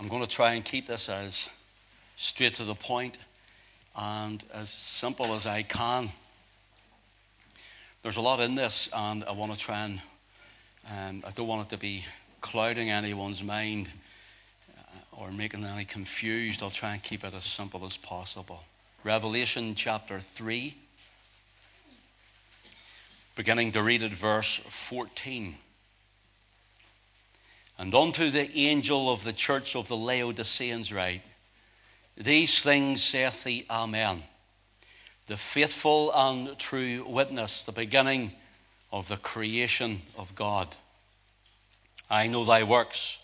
I'm going to try and keep this as straight to the point and as simple as I can. There's a lot in this, and I want to try and, um, I don't want it to be clouding anyone's mind uh, or making any confused. I'll try and keep it as simple as possible. Revelation chapter 3, beginning to read at verse 14. And unto the angel of the church of the Laodiceans write, These things saith the Amen, the faithful and true witness, the beginning of the creation of God. I know thy works,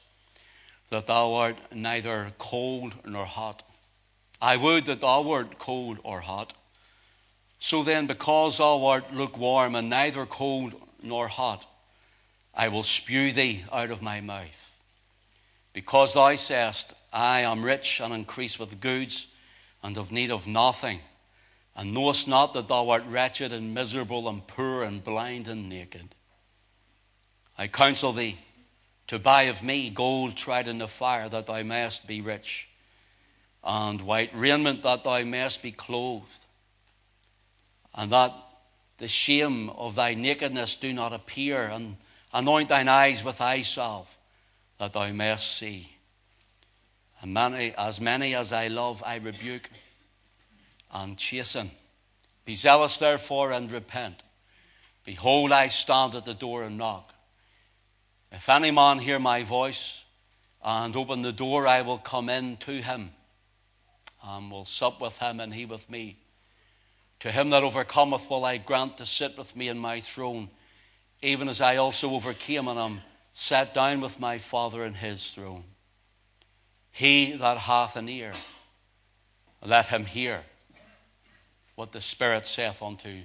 that thou art neither cold nor hot. I would that thou wert cold or hot. So then, because thou art lukewarm and neither cold nor hot, I will spew thee out of my mouth. Because thou sayest, I am rich and increase with goods, and have need of nothing, and knowest not that thou art wretched and miserable and poor and blind and naked. I counsel thee to buy of me gold tried in the fire, that thou mayest be rich, and white raiment, that thou mayest be clothed, and that the shame of thy nakedness do not appear, and Anoint thine eyes with eye salve, that thou mayest see. And many, as many as I love, I rebuke and chasten. Be zealous, therefore, and repent. Behold, I stand at the door and knock. If any man hear my voice and open the door, I will come in to him and will sup with him and he with me. To him that overcometh will I grant to sit with me in my throne even as I also overcame and am sat down with my Father in his throne. He that hath an ear, let him hear what the Spirit saith unto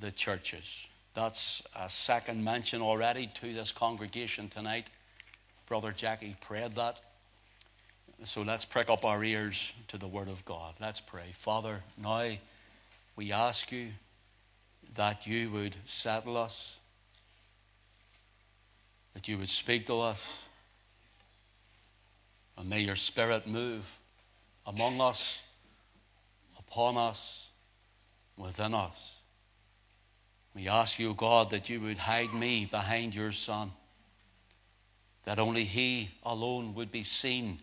the churches. That's a second mention already to this congregation tonight. Brother Jackie prayed that. So let's prick up our ears to the Word of God. Let's pray. Father, now we ask you that you would settle us, that you would speak to us, and may your Spirit move among us, upon us, within us. We ask you, God, that you would hide me behind your Son, that only He alone would be seen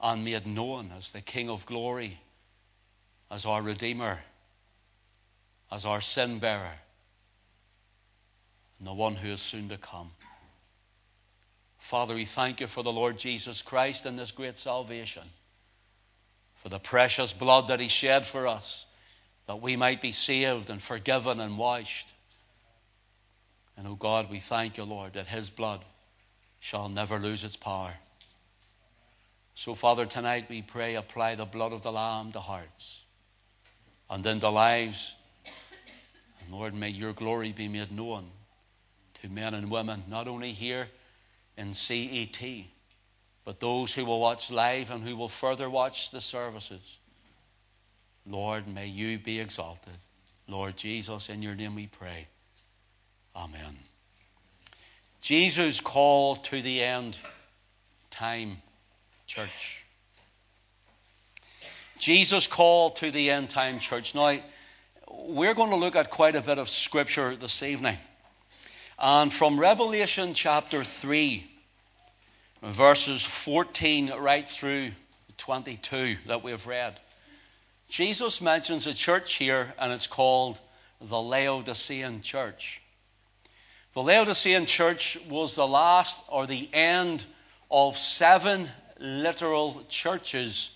and made known as the King of glory, as our Redeemer as our sin bearer and the one who is soon to come. Father, we thank you for the Lord Jesus Christ and this great salvation, for the precious blood that he shed for us, that we might be saved and forgiven and washed. And, oh God, we thank you, Lord, that his blood shall never lose its power. So, Father, tonight we pray, apply the blood of the Lamb to hearts and into lives And Lord, may your glory be made known to men and women, not only here in CET, but those who will watch live and who will further watch the services. Lord, may you be exalted. Lord Jesus, in your name we pray. Amen. Jesus' call to the end time church. Jesus' call to the end time church. Now, we're going to look at quite a bit of scripture this evening. And from Revelation chapter 3, verses 14 right through 22 that we've read, Jesus mentions a church here, and it's called the Laodicean church. The Laodicean church was the last or the end of seven literal churches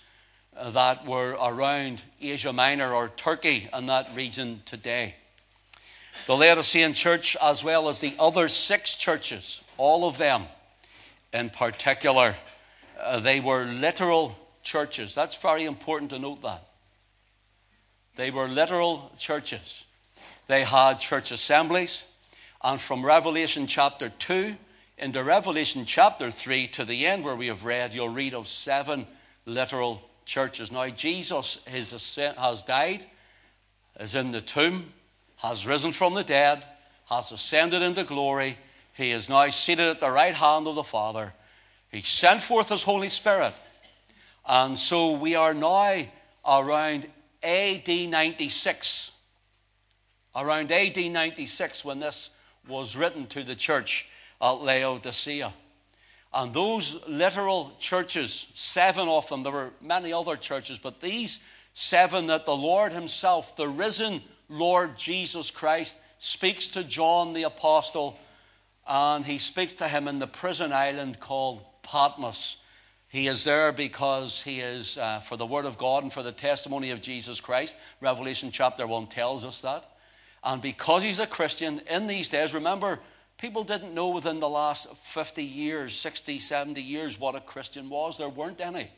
uh, that were around Asia Minor or Turkey and that region today. The Laodicean church, as well as the other six churches, all of them in particular, uh, they were literal churches. That's very important to note that. They were literal churches. They had church assemblies, and from Revelation chapter 2 into Revelation chapter 3 to the end where we have read, you'll read of seven literal churches. Now, Jesus has died, is in the tomb, has risen from the dead, has ascended into glory. He is now seated at the right hand of the Father. He sent forth His Holy Spirit. And so we are now around AD 96. Around AD 96 when this was written to the church at Laodicea. And those literal churches, seven of them, there were many other churches, but these seven that the Lord Himself, the risen Lord Jesus Christ, speaks to John the Apostle, and He speaks to him in the prison island called Patmos. He is there because he is uh, for the Word of God and for the testimony of Jesus Christ. Revelation chapter 1 tells us that. And because he's a Christian in these days, remember, people didn't know within the last 50 years, 60, 70 years what a Christian was. There weren't any.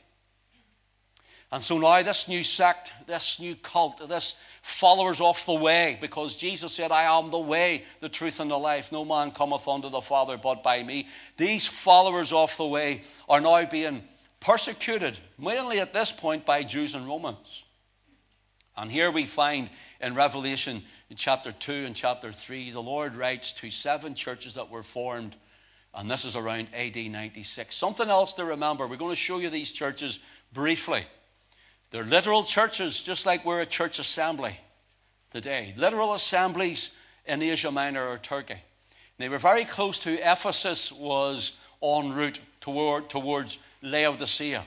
And so now, this new sect, this new cult, this followers off the way, because Jesus said, I am the way, the truth, and the life. No man cometh unto the Father but by me. These followers off the way are now being persecuted, mainly at this point by Jews and Romans. And here we find in Revelation in chapter 2 and chapter 3, the Lord writes to seven churches that were formed, and this is around AD 96. Something else to remember. We're going to show you these churches briefly. They're literal churches, just like we're a church assembly today. Literal assemblies in Asia Minor or Turkey. They were very close to Ephesus, was en route toward, towards Laodicea.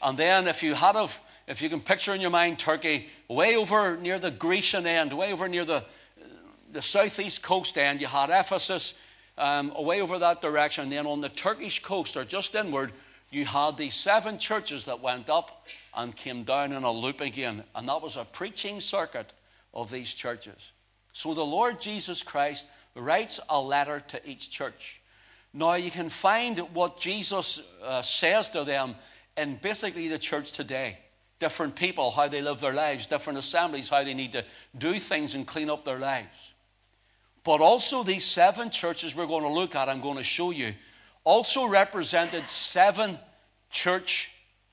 And then, if you had of, if you can picture in your mind Turkey, way over near the Grecian end, way over near the, the southeast coast end, you had Ephesus, um, away over that direction. And then on the Turkish coast, or just inward, you had these seven churches that went up and came down in a loop again. And that was a preaching circuit of these churches. So the Lord Jesus Christ writes a letter to each church. Now you can find what Jesus uh, says to them in basically the church today. Different people, how they live their lives, different assemblies, how they need to do things and clean up their lives. But also, these seven churches we're going to look at, I'm going to show you, also represented seven church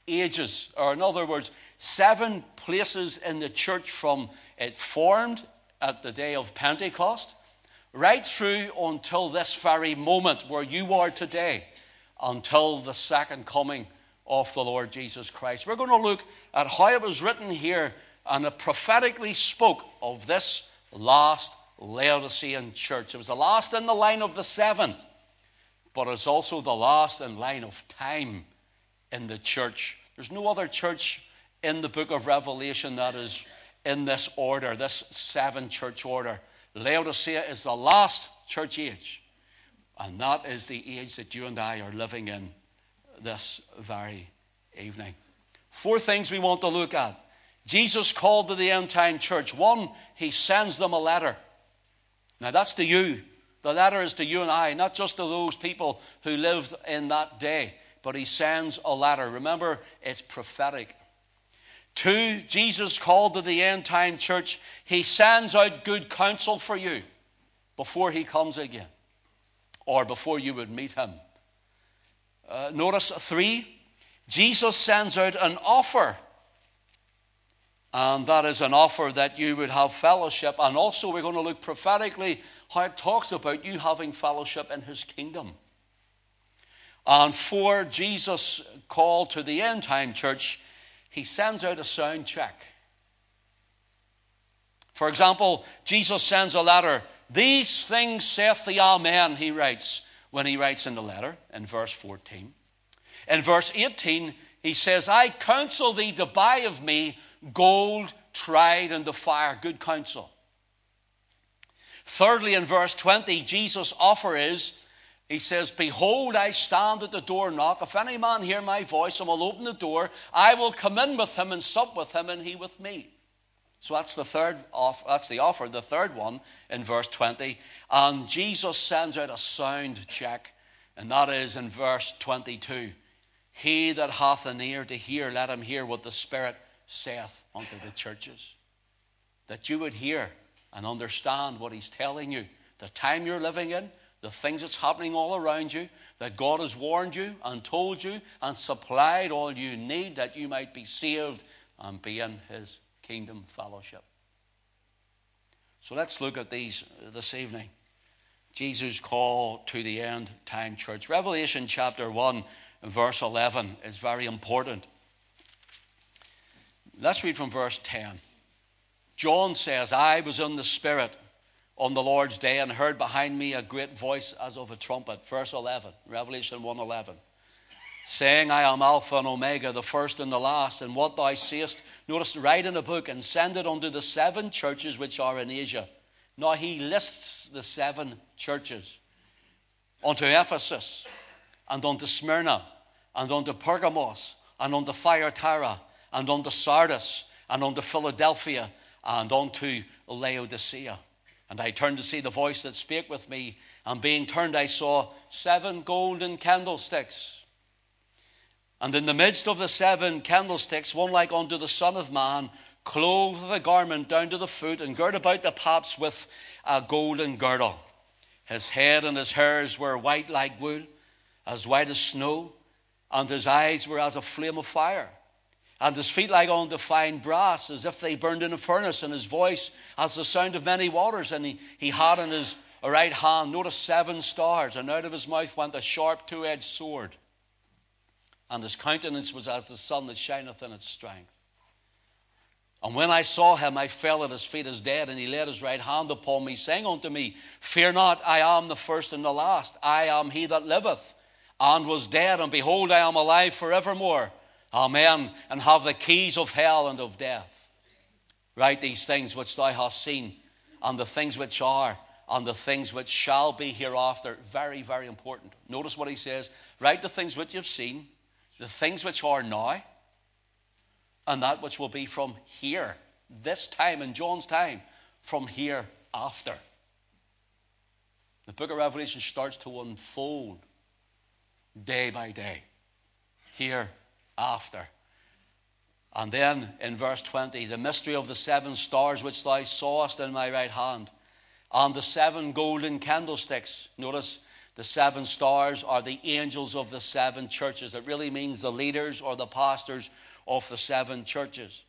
ages, or in other words, seven places in the church from it formed at the day of Pentecost right through until this very moment where you are today, until the second coming of the Lord Jesus Christ. We're going to look at how it was written here and it prophetically spoke of this last Laodicean church. It was the last in the line of the seven, but it's also the last in line of time in the church. There's no other church in the book of Revelation that is in this order, this seven church order. Laodicea is the last church age, and that is the age that you and I are living in this very evening. Four things we want to look at. Jesus called to the end time church. One, he sends them a letter. Now, that's to you. The letter is to you and I, not just to those people who lived in that day but he sends a letter. Remember, it's prophetic. Two, Jesus called to the end time church, he sends out good counsel for you before he comes again or before you would meet him. Uh, notice three, Jesus sends out an offer. And that is an offer that you would have fellowship. And also, we're going to look prophetically how it talks about you having fellowship in his kingdom. And for Jesus' call to the end time church, he sends out a sound check. For example, Jesus sends a letter. These things saith the Amen, he writes, when he writes in the letter in verse 14. In verse 18, he says, I counsel thee to buy of me gold tried in the fire, good counsel. Thirdly, in verse 20, Jesus' offer is he says, Behold, I stand at the door and knock. If any man hear my voice and will open the door, I will come in with him and sup with him and he with me. So that's the third offer, that's the offer, the third one in verse 20. And Jesus sends out a sound check, and that is in verse 22. He that hath an ear to hear, let him hear what the Spirit saith unto the churches. That you would hear and understand what he's telling you, the time you're living in, the things that's happening all around you, that God has warned you and told you and supplied all you need that you might be saved and be in His kingdom fellowship. So let's look at these this evening. Jesus' call to the end time church. Revelation chapter 1 verse 11 is very important. Let's read from verse 10. John says, I was in the Spirit on the Lord's day and heard behind me a great voice as of a trumpet. Verse 11, Revelation 1 11 saying, I am Alpha and Omega, the first and the last. And what thou seest, notice, write in a book and send it unto the seven churches which are in Asia. Now he lists the seven churches unto Ephesus, and unto Smyrna, and unto Pergamos, and unto Thyatira, and unto Sardis, and unto Philadelphia, and unto Laodicea. And I turned to see the voice that spake with me, and being turned, I saw seven golden candlesticks and in the midst of the seven candlesticks, one like unto the Son of Man, clothed with a garment down to the foot, and girt about the paps with a golden girdle. His head and his hairs were white like wool, as white as snow, and his eyes were as a flame of fire. And his feet like unto fine brass, as if they burned in a furnace, and his voice as the sound of many waters. And he, he had in his right hand, notice seven stars, and out of his mouth went a sharp two edged sword and his countenance was as the sun that shineth in its strength. And when I saw him, I fell at his feet as dead, and he laid his right hand upon me, saying unto me, Fear not, I am the first and the last. I am he that liveth, and was dead, and behold, I am alive forevermore. Amen. And have the keys of hell and of death. Write these things which thou hast seen, and the things which are, and the things which shall be hereafter. Very, very important. Notice what he says. Write the things which you've seen the things which are now and that which will be from here, this time in John's time, from here after. The book of Revelation starts to unfold day by day, here after. And then in verse 20, the mystery of the seven stars which thou sawest in my right hand, and the seven golden candlesticks. Notice the seven stars are the angels of the seven churches. It really means the leaders or the pastors of the seven churches.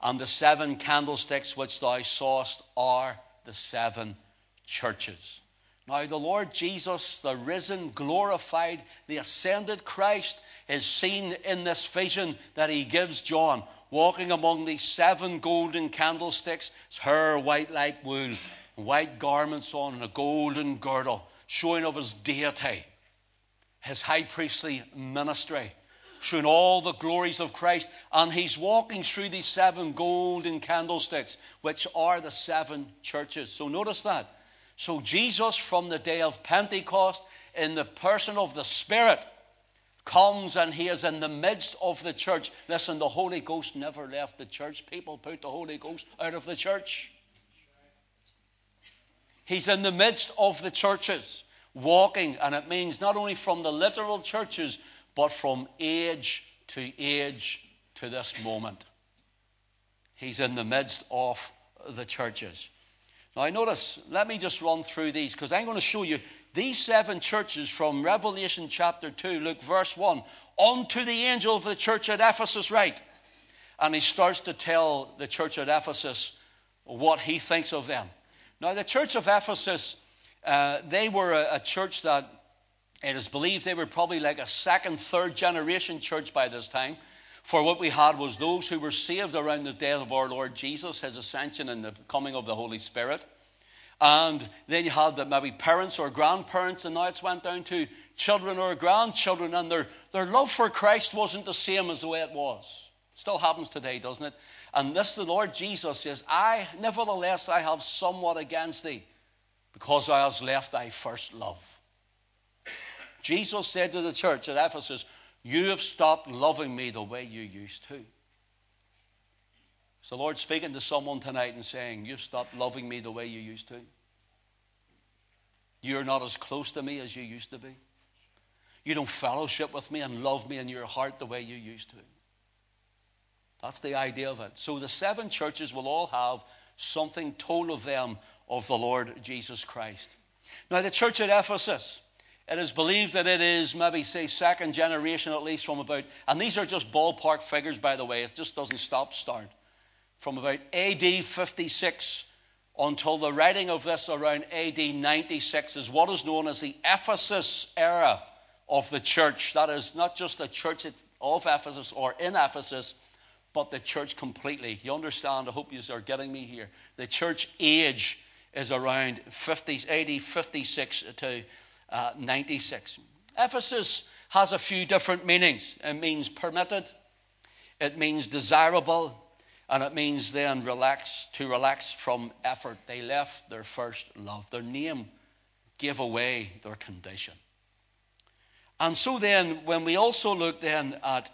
And the seven candlesticks which thou sawest are the seven churches. Now, the Lord Jesus, the risen, glorified, the ascended Christ, is seen in this vision that he gives John, walking among these seven golden candlesticks, his hair white like wool, white garments on, and a golden girdle showing of his deity, his high priestly ministry, showing all the glories of Christ. And he's walking through these seven golden candlesticks, which are the seven churches. So notice that. So Jesus, from the day of Pentecost, in the person of the Spirit, comes and he is in the midst of the church. Listen, the Holy Ghost never left the church. People put the Holy Ghost out of the church. He's in the midst of the churches, walking, and it means not only from the literal churches, but from age to age to this moment. He's in the midst of the churches. Now, notice, let me just run through these because I'm going to show you these seven churches from Revelation chapter 2, look, verse 1. Unto the angel of the church at Ephesus, write. And he starts to tell the church at Ephesus what he thinks of them. Now, the church of Ephesus, uh, they were a, a church that it is believed they were probably like a second, third generation church by this time. For what we had was those who were saved around the death of our Lord Jesus, his ascension, and the coming of the Holy Spirit. And then you had that maybe parents or grandparents, and now it's went down to children or grandchildren, and their, their love for Christ wasn't the same as the way it was. Still happens today, doesn't it? And this the Lord Jesus says, I, nevertheless, I have somewhat against thee, because I hast left thy first love. Jesus said to the church at Ephesus, You have stopped loving me the way you used to. The Lord speaking to someone tonight and saying, You've stopped loving me the way you used to? You're not as close to me as you used to be. You don't fellowship with me and love me in your heart the way you used to. That's the idea of it. So the seven churches will all have something told of them of the Lord Jesus Christ. Now, the church at Ephesus, it is believed that it is maybe, say, second generation at least from about, and these are just ballpark figures, by the way, it just doesn't stop start. From about AD 56 until the writing of this around AD 96 is what is known as the Ephesus era of the church. That is not just the church of Ephesus or in Ephesus, but the church completely. You understand? I hope you are getting me here. The church age is around 50, 80, 56 to uh, 96. Ephesus has a few different meanings. It means permitted, it means desirable, and it means then relax, to relax from effort. They left their first love. Their name gave away their condition. And so then, when we also look then at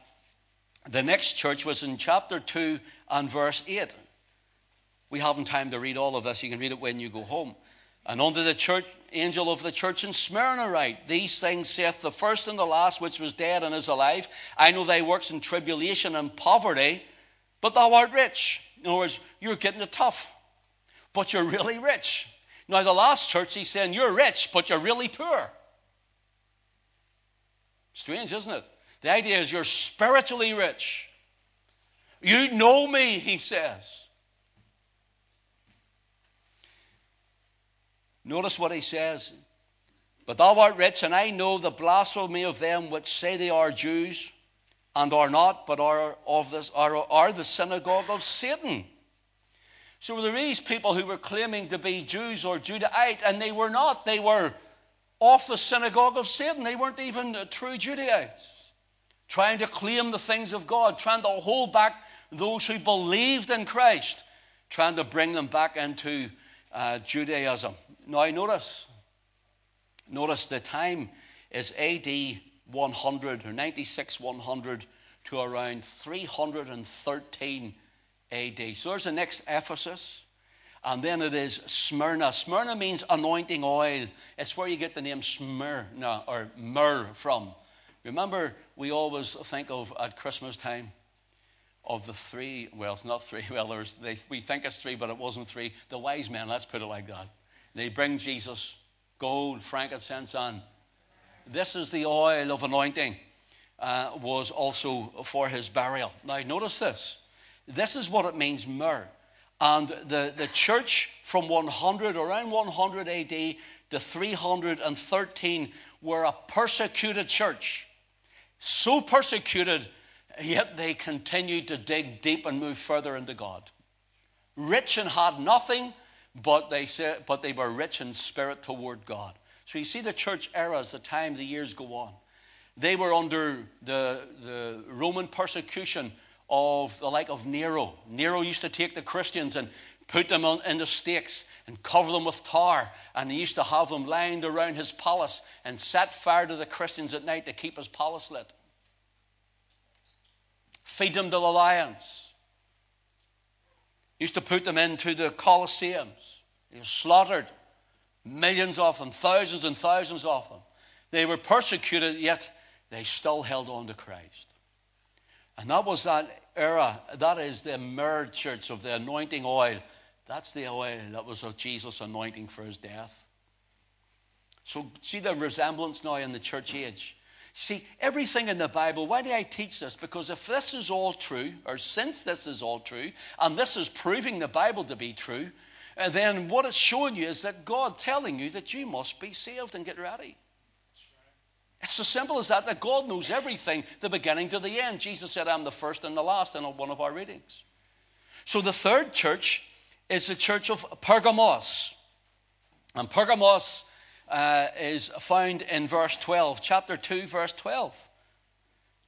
the next church was in chapter 2 and verse 8. We haven't time to read all of this. You can read it when you go home. And unto the church, angel of the church in Smyrna write, These things saith the first and the last, which was dead and is alive. I know thy works in tribulation and poverty, but thou art rich. In other words, you're getting it tough, but you're really rich. Now, the last church, he's saying, You're rich, but you're really poor. Strange, isn't it? The idea is you're spiritually rich. You know me, he says. Notice what he says. But thou art rich, and I know the blasphemy of them which say they are Jews and are not, but are of this are, are the synagogue of Satan. So there were these people who were claiming to be Jews or Judahite, and they were not. They were off the synagogue of Satan. They weren't even true Judaites. Trying to claim the things of God, trying to hold back those who believed in Christ, trying to bring them back into uh, Judaism. Now, notice, notice the time is AD 100 or 96 100 to around 313 AD. So there's the next Ephesus. And then it is Smyrna. Smyrna means anointing oil. It's where you get the name Smyrna or myrrh from. Remember, we always think of at Christmas time of the three, well, it's not three, well, there's, they, we think it's three, but it wasn't three. The wise men, let's put it like that. They bring Jesus gold, frankincense, and this is the oil of anointing, uh, was also for his burial. Now, notice this. This is what it means, myrrh. And the, the church from 100, around 100 AD to 313, were a persecuted church. So persecuted, yet they continued to dig deep and move further into God. Rich and had nothing, but they, said, but they were rich in spirit toward God. So you see the church era as the time the years go on. They were under the, the Roman persecution of the like of Nero. Nero used to take the Christians and put them on, in the stakes and cover them with tar. And he used to have them lined around his palace and set fire to the Christians at night to keep his palace lit. Feed them to the lions. Used to put them into the Colosseums. He was slaughtered. Millions of them, thousands and thousands of them. They were persecuted, yet they still held on to Christ. And that was that era. That is the myrrh church of the anointing oil. That's the oil that was of Jesus' anointing for his death. So, see the resemblance now in the church age. See, everything in the Bible, why do I teach this? Because if this is all true, or since this is all true, and this is proving the Bible to be true, uh, then what it's showing you is that God telling you that you must be saved and get ready. It's as simple as that, that God knows everything, the beginning to the end. Jesus said, I'm the first and the last in one of our readings. So the third church is the church of Pergamos. And Pergamos uh, is found in verse 12, chapter 2, verse 12.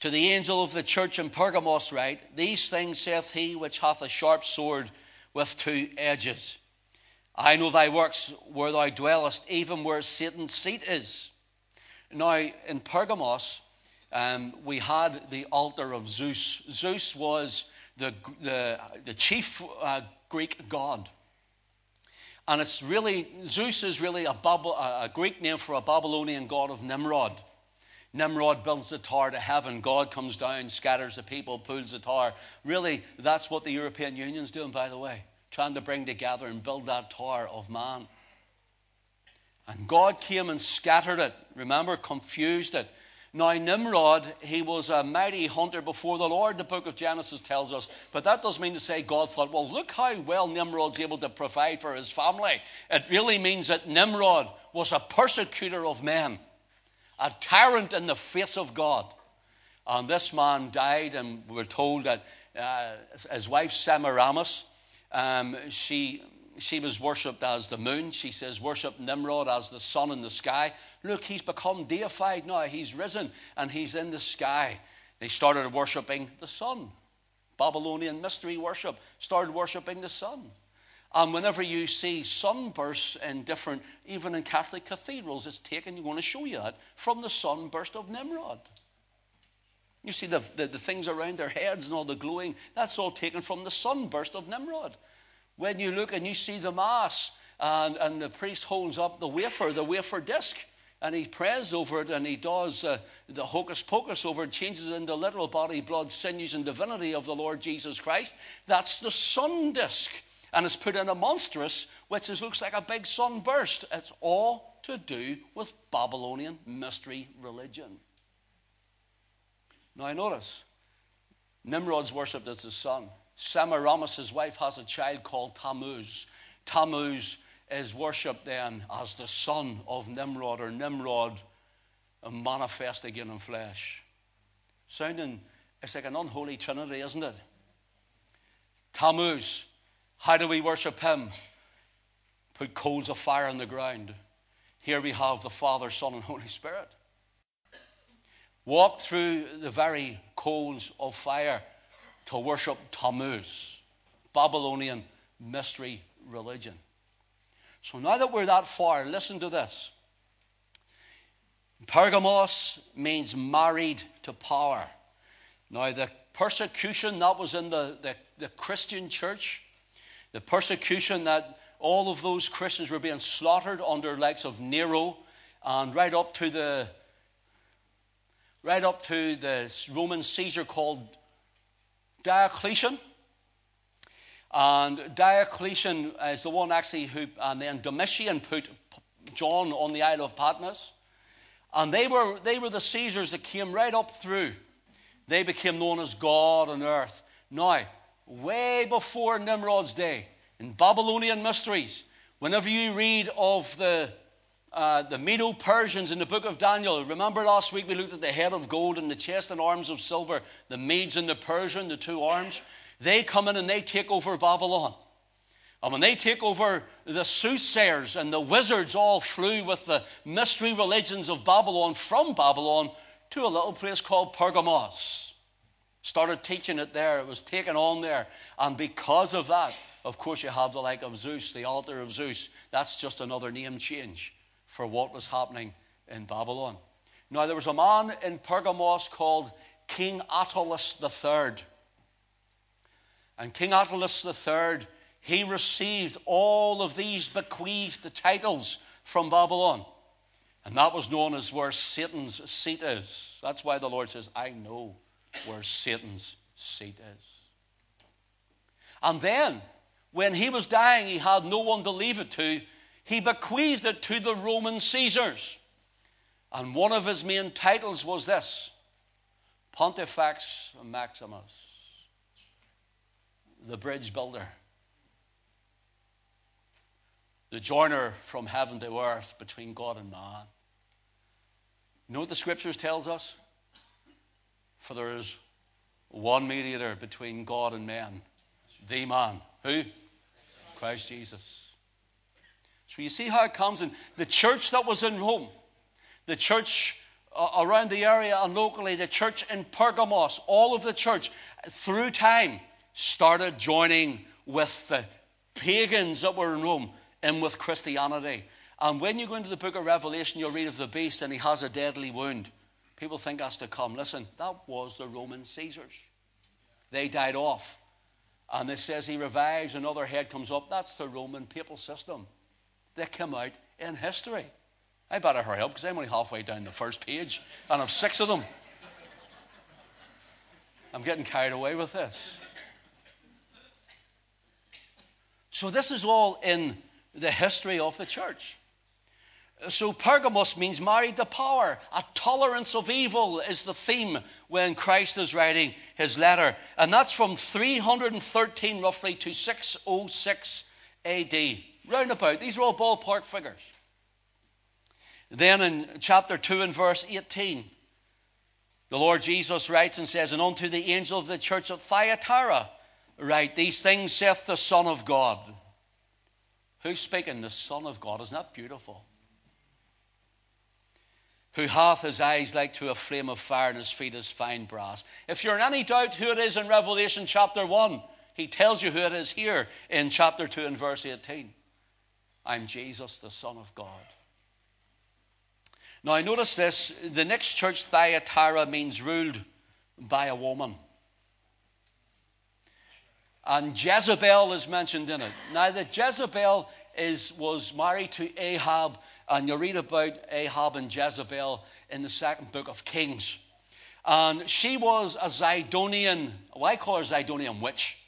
To the angel of the church in Pergamos, write, These things saith he which hath a sharp sword with two edges. I know thy works where thou dwellest, even where Satan's seat is now, in Pergamos, um, we had the altar of Zeus. Zeus was the, the, the chief uh, Greek god. And it's really, Zeus is really a, a Greek name for a Babylonian god of Nimrod. Nimrod builds the tower to heaven. God comes down, scatters the people, pulls the tower. Really, that's what the European Union's doing, by the way, trying to bring together and build that tower of man. And God came and scattered it. Remember, confused it. Now, Nimrod, he was a mighty hunter before the Lord, the book of Genesis tells us. But that doesn't mean to say God thought, well, look how well Nimrod's able to provide for his family. It really means that Nimrod was a persecutor of men. a tyrant in the face of God. And this man died, and we're told that uh, his wife Semiramis, um, she she was worshipped as the moon. She says, worship Nimrod as the sun in the sky. Look, he's become deified now. He's risen and he's in the sky. They started worshipping the sun. Babylonian mystery worship started worshipping the sun. And whenever you see sunbursts in different, even in Catholic cathedrals, it's taken, you want to show you that, from the sunburst of Nimrod. You see the, the, the, things around their heads and all the glowing, that's all taken from the sunburst of Nimrod. When you look and you see the Mass, and, and the priest holds up the wafer, the wafer disc, and he prays over it and he does uh, the hocus pocus over it, changes it into literal body, blood, sinews, and divinity of the Lord Jesus Christ. That's the sun disk. And it's put in a monstrance, which is, looks like a big sunburst. It's all to do with Babylonian mystery religion. Now, I notice Nimrod's worshipped as the sun. Semiramis, his wife, has a child called Tammuz. Tammuz is worshipped then as the son of Nimrod, or Nimrod manifest again in flesh. Sounding, it's like an unholy trinity, isn't it? Tammuz, how do we worship him? Put coals of fire on the ground. Here we have the Father, Son, and Holy Spirit. Walk through the very coals of fire to worship Tammuz, Babylonian mystery religion. So now that we're that far, listen to this. Pergamos means married to power. Now, the persecution that was in the, the, the, Christian church, the persecution that all of those Christians were being slaughtered under likes of Nero and right up to the right up to the Roman Caesar called Diocletian. And Diocletian is the one actually who, and then Domitian put John on the Isle of Patmos. And they were, they were the Caesars that came right up through. They became known as God on earth. Now, way before Nimrod's day, in Babylonian mysteries, whenever you read of the, uh, the Medo Persians in the book of Daniel, remember last week we looked at the head of gold and the chest and arms of silver, the Medes and the Persian, the two arms. They come in and they take over Babylon. And when they take over, the soothsayers and the wizards all flew with the mystery religions of Babylon from Babylon to a little place called Pergamos. Started teaching it there. It was taken on there. And because of that, of course, you have the like of Zeus, the altar of Zeus. That's just another name change for what was happening in Babylon. Now, there was a man in Pergamos called King Attalus III. And King Attalus III, he received all of these bequeathed titles from Babylon. And that was known as where Satan's seat is. That's why the Lord says, I know where Satan's seat is. And then, when he was dying, he had no one to leave it to. He bequeathed it to the Roman Caesars. And one of his main titles was this Pontifex Maximus the bridge builder, the joiner from heaven to earth between God and man. You know what the scriptures tells us? For there is one mediator between God and man, the man. Who? Christ Jesus. So you see how it comes in. The church that was in Rome, the church uh, around the area and locally, the church in Pergamos, all of the church through time started joining with the pagans that were in Rome and with Christianity. And when you go into the book of Revelation, you'll read of the beast and he has a deadly wound. People think that's to come. Listen, that was the Roman Caesars. They died off. And it says he revives, another head comes up. That's the Roman papal system. They come out in history. I better hurry up because I'm only halfway down the first page and I've six of them. I'm getting carried away with this. So, this is all in the history of the church. So, Pergamos means married to power. A tolerance of evil is the theme when Christ is writing his letter. And that's from 313 roughly to 606 AD. Roundabout. These are all ballpark figures. Then in chapter 2 and verse 18, the Lord Jesus writes and says, And unto the angel of the church of Thyatira, write, These things saith the Son of God. Who's speaking? The Son of God. Isn't that beautiful? Who hath his eyes like to a flame of fire and his feet as fine brass. If you're in any doubt who it is in Revelation chapter 1, he tells you who it is here in chapter 2 and verse 18. I'm Jesus, the Son of God. Now, notice this the next church, Thyatira, means ruled by a woman. And Jezebel is mentioned in it. Now, the Jezebel is, was married to Ahab, and you read about Ahab and Jezebel in the second book of Kings. And she was a Zidonian, well, I call her Zidonian witch,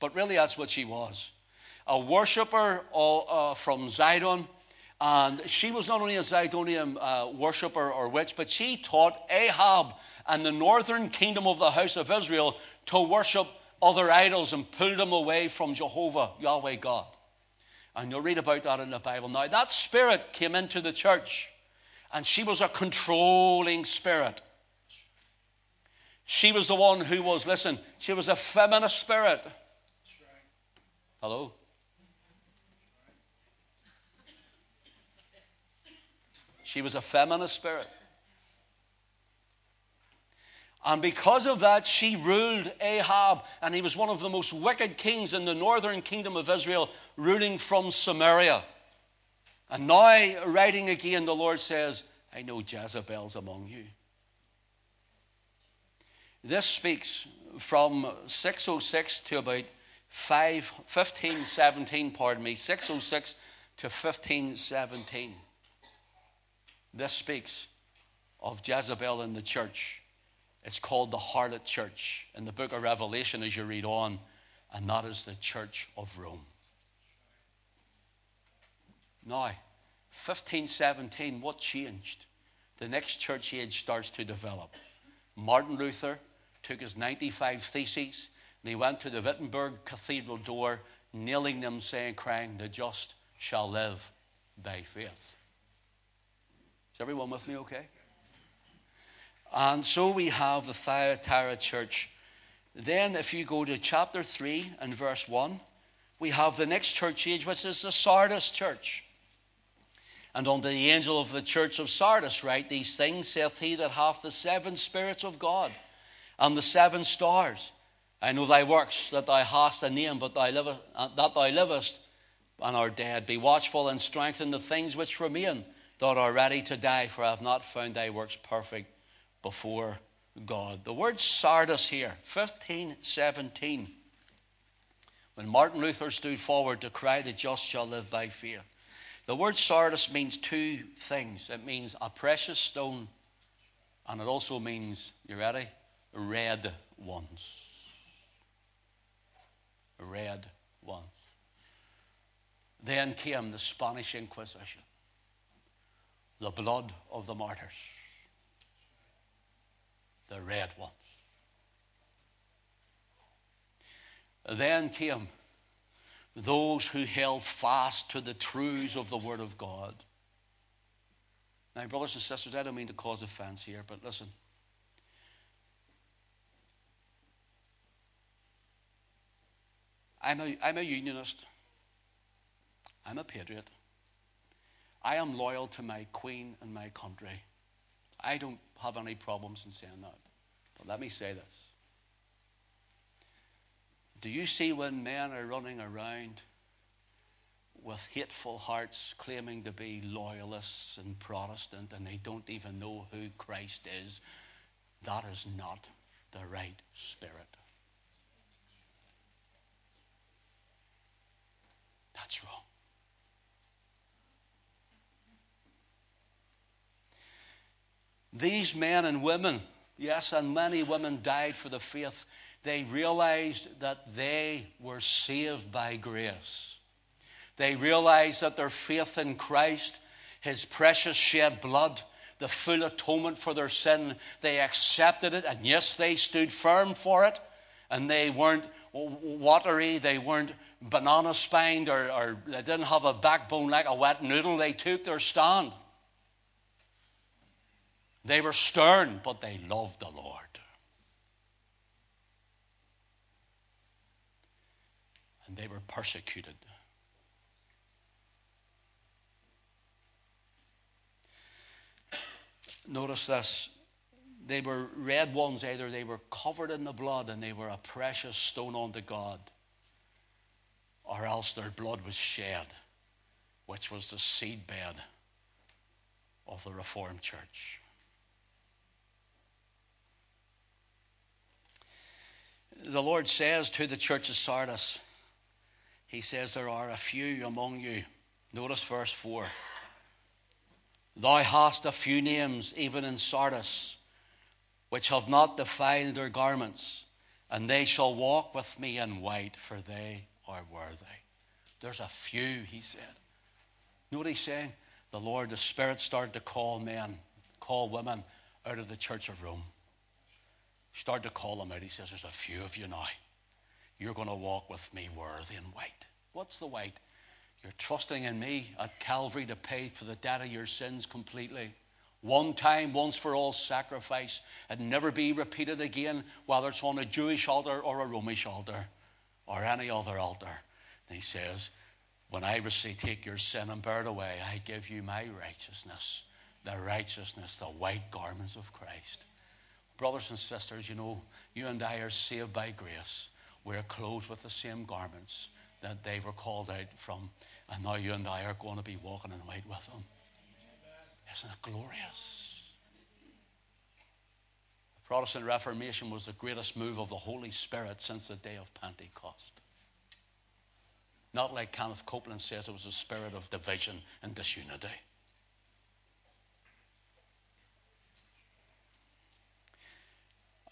but really that's what she was. A worshipper uh, from Zidon and she was not only a Zidonian uh, worshipper or witch, but she taught Ahab and the northern kingdom of the house of Israel to worship other idols and pull them away from Jehovah, Yahweh God. And you'll read about that in the Bible. Now, that spirit came into the church, and she was a controlling spirit. She was the one who was, listen, she was a feminist spirit. Hello? She was a feminist spirit. And because of that, she ruled Ahab, and he was one of the most wicked kings in the northern kingdom of Israel, ruling from Samaria. And now, writing again, the Lord says, I know Jezebel's among you. This speaks from 606 to about 5, 15, 17, pardon me, 606 to 15, 17. This speaks of Jezebel in the church. It's called the harlot church in the book of Revelation as you read on, and that is the church of Rome. Now, 1517, what changed? The next church age starts to develop. Martin Luther took his 95 theses and he went to the Wittenberg Cathedral door, kneeling them, saying, crying, The just shall live by faith. Is everyone with me okay? And so we have the Thyatira church. Then, if you go to chapter 3 and verse 1, we have the next church age, which is the Sardis church. And unto the angel of the church of Sardis write, These things saith he that hath the seven spirits of God and the seven stars. I know thy works, that thou hast a name, but thou livest, that thou livest and art dead. Be watchful and strengthen the things which remain that are ready to die, for I have not found thy works perfect before God. The word Sardis here, 1517, when Martin Luther stood forward to cry, The just shall live by faith. The word Sardis means two things it means a precious stone, and it also means, you ready? Red ones. Red ones. Then came the Spanish Inquisition the blood of the martyrs, the red ones. Then came those who held fast to the truths of the Word of God. Now, brothers and sisters, I don't mean to cause offense here, but listen. I'm a, I'm a unionist. I'm a patriot. I am loyal to my queen and my country. I don't have any problems in saying that. But let me say this. Do you see when men are running around with hateful hearts claiming to be loyalists and Protestant and they don't even know who Christ is? That is not the right spirit. That's wrong. These men and women, yes, and many women died for the faith. They realized that they were saved by grace. They realized that their faith in Christ, His precious shed blood, the full atonement for their sin, they accepted it, and yes, they stood firm for it, and they weren't watery, they weren't banana spined, or, or they didn't have a backbone like a wet noodle. They took their stand. They were stern, but they loved the Lord. And they were persecuted. Notice this. They were red ones, either they were covered in the blood and they were a precious stone unto God, or else their blood was shed, which was the seedbed of the Reformed Church. The Lord says to the church of Sardis, He says, There are a few among you. Notice verse 4. Thou hast a few names, even in Sardis, which have not defiled their garments, and they shall walk with me in white, for they are worthy. There's a few, he said. You know what he's saying? The Lord, the Spirit started to call men, call women out of the church of Rome. Start to call them out. He says, There's a few of you now. You're going to walk with me worthy and white. What's the white? You're trusting in me at Calvary to pay for the debt of your sins completely. One time, once for all sacrifice, and never be repeated again, whether it's on a Jewish altar or a Romish altar or any other altar. And he says, When I receive, take your sin and bear it away, I give you my righteousness, the righteousness, the white garments of Christ. Brothers and sisters, you know, you and I are saved by grace. We're clothed with the same garments that they were called out from. And now you and I are going to be walking in white with them. Isn't it glorious? The Protestant Reformation was the greatest move of the Holy Spirit since the day of Pentecost. Not like Kenneth Copeland says, it was a spirit of division and disunity.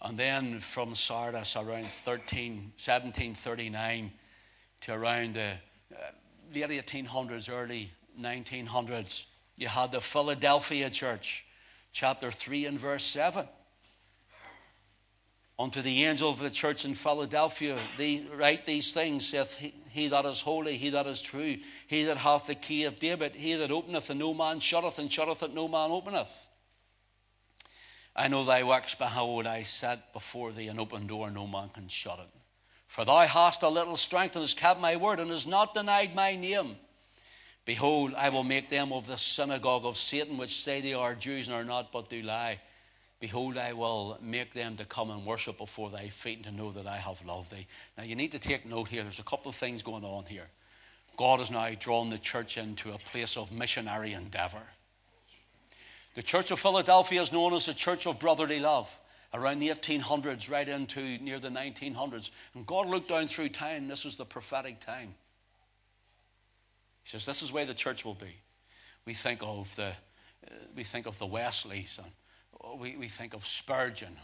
And then from Sardis around 13, 1739 to around the uh, late 1800s, early 1900s, you had the Philadelphia church, chapter 3 and verse 7. Unto the angel of the church in Philadelphia, they write these things, saith he, he that is holy, he that is true, he that hath the key of David, he that openeth and no man shutteth, and shutteth that no man openeth. I know thy works, behold, I set before thee an open door, no man can shut it. For thou hast a little strength and hast kept my word and hast not denied my name. Behold, I will make them of the synagogue of Satan, which say they are Jews and are not, but do lie. Behold, I will make them to come and worship before thy feet and to know that I have loved thee. Now, you need to take note here. There's a couple of things going on here. God has now drawn the church into a place of missionary endeavor. The Church of Philadelphia is known as the Church of Brotherly Love around the 1800s, right into near the 1900s. And God looked down through time. This was the prophetic time. He says, This is where the church will be. We think of the, uh, we think of the Wesleys, and we, we think of Spurgeon,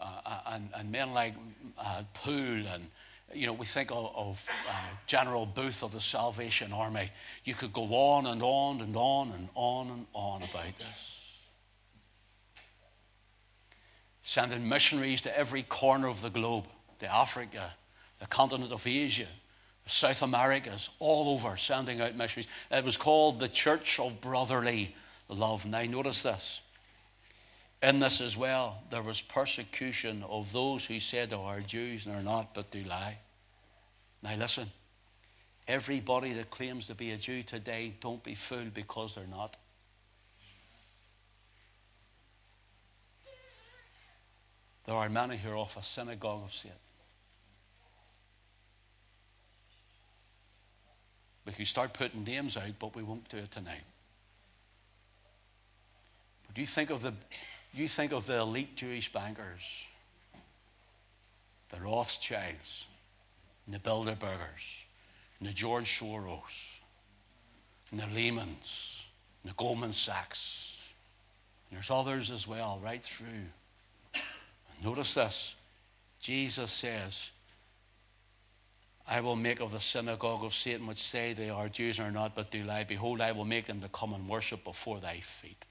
uh, and, and men like uh, Poole, and you know, we think of, of uh, General Booth of the Salvation Army. You could go on and on and on and on and on about this. sending missionaries to every corner of the globe, to Africa, the continent of Asia, South Americas, all over, sending out missionaries. It was called the Church of Brotherly Love. Now, notice this. In this as well, there was persecution of those who said oh, they are Jews and are not, but do lie. Now, listen. Everybody that claims to be a Jew today, don't be fooled because they're not. There are many who are of a synagogue of Satan. We can start putting names out, but we won't do it tonight. But you think of the you think of the elite Jewish bankers, the Rothschilds, and the Bilderbergers, and the George Soros, and the Lehmans, and the Goldman Sachs. And there's others as well, right through. Notice this. Jesus says, I will make of the synagogue of Satan, which say they are Jews and are not, but do lie. Behold, I will make them to come and worship before thy feet.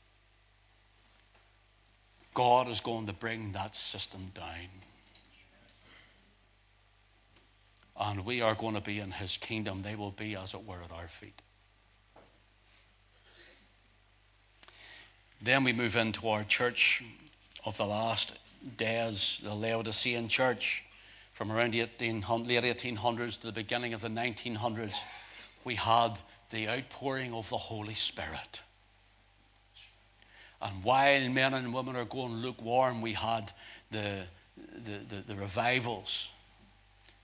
God is going to bring that system down. And we are going to be in his kingdom. They will be, as it were, at our feet. Then we move into our church of the last days, the Laodicean church, from around the 1800, late 1800s to the beginning of the 1900s. We had the outpouring of the Holy Spirit. And while men and women are going lukewarm, we had the, the, the, the revivals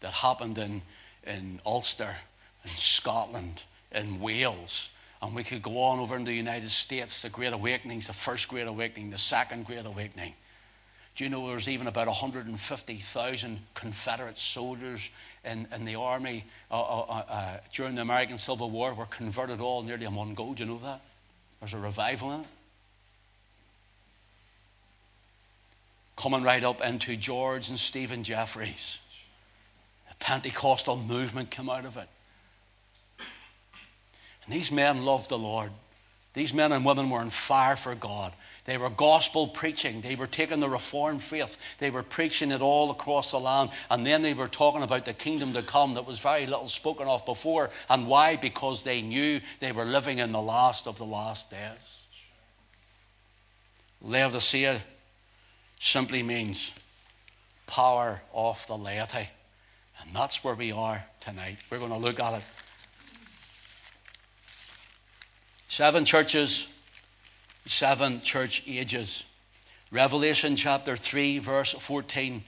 that happened in, in Ulster, in Scotland, in Wales. And we could go on over in the United States, the Great Awakenings, the first Great Awakening, the second Great Awakening. Do you know there's even about 150,000 Confederate soldiers in, in the army uh, uh, uh, uh, during the American Civil War were converted all nearly in one go? Do you know that? There's a revival in it. Coming right up into George and Stephen Jeffreys. The Pentecostal movement came out of it. And these men loved the Lord. These men and women were on fire for God. They were gospel preaching. They were taking the Reformed faith. They were preaching it all across the land. And then they were talking about the kingdom to come that was very little spoken of before. And why? Because they knew they were living in the last of the last days. Laodicea simply means power of the laity. And that's where we are tonight. We're going to look at it. Seven churches seven church ages. Revelation chapter 3, verse 14,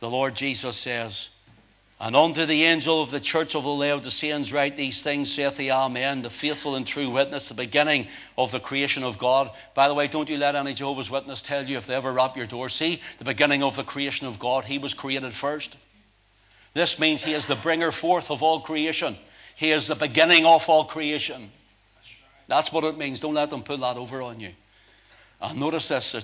the Lord Jesus says, And unto the angel of the church of the Laodiceans write these things, saith the Amen, the faithful and true witness, the beginning of the creation of God. By the way, don't you let any Jehovah's Witness tell you if they ever rap your door. See, the beginning of the creation of God, He was created first. This means He is the bringer forth of all creation. He is the beginning of all creation. That's what it means. Don't let them put that over on you. And notice this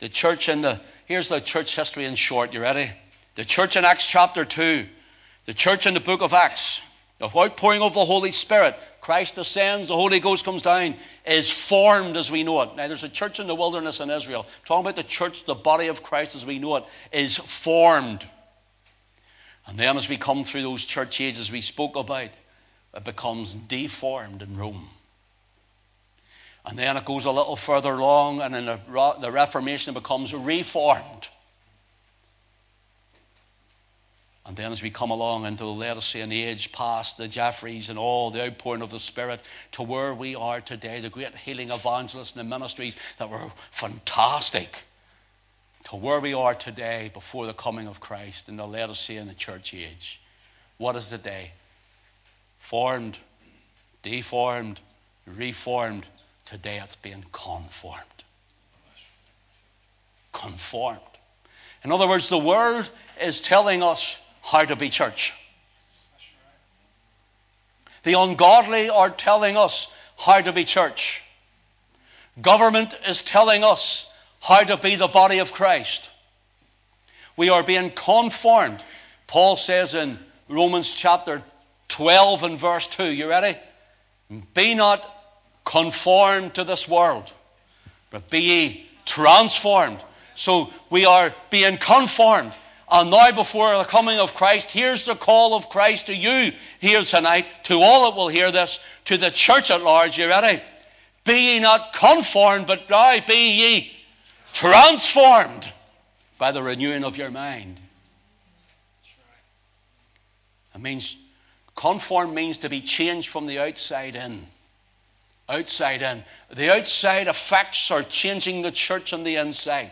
the church in the, here's the church history in short. You ready? The church in Acts chapter 2, the church in the book of Acts, the outpouring of the Holy Spirit, Christ ascends, the Holy Ghost comes down, is formed as we know it. Now, there's a church in the wilderness in Israel. Talking about the church, the body of Christ as we know it, is formed. And then as we come through those church ages we spoke about, it becomes deformed in Rome. And then it goes a little further along, and then the, the Reformation becomes reformed. And then, as we come along into the Laodicean age, past the Jeffreys and all the outpouring of the Spirit, to where we are today, the great healing evangelists and the ministries that were fantastic, to where we are today before the coming of Christ in the Laodicean the church age. What is the day? Formed, deformed, reformed, Today it's being conformed. Conformed. In other words, the world is telling us how to be church. The ungodly are telling us how to be church. Government is telling us how to be the body of Christ. We are being conformed. Paul says in Romans chapter 12 and verse 2, you ready? Be not conformed to this world, but be ye transformed. So we are being conformed. And now, before the coming of Christ, here's the call of Christ to you here tonight, to all that will hear this, to the church at large. You ready? Be ye not conformed, but now be ye transformed by the renewing of your mind. It means conform means to be changed from the outside in outside in. The outside effects are changing the church on the inside.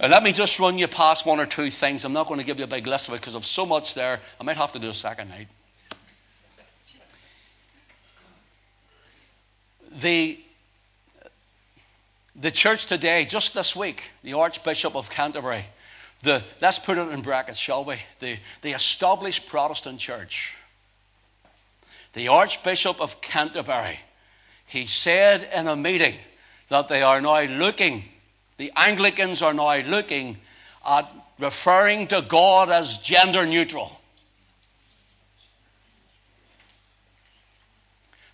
Now, let me just run you past one or two things. I'm not going to give you a big list of it because of so much there. I might have to do a second night. The, the church today, just this week, the Archbishop of Canterbury, the, let's put it in brackets, shall we? The, the established Protestant church, the Archbishop of Canterbury, he said in a meeting that they are now looking, the Anglicans are now looking at referring to God as gender neutral.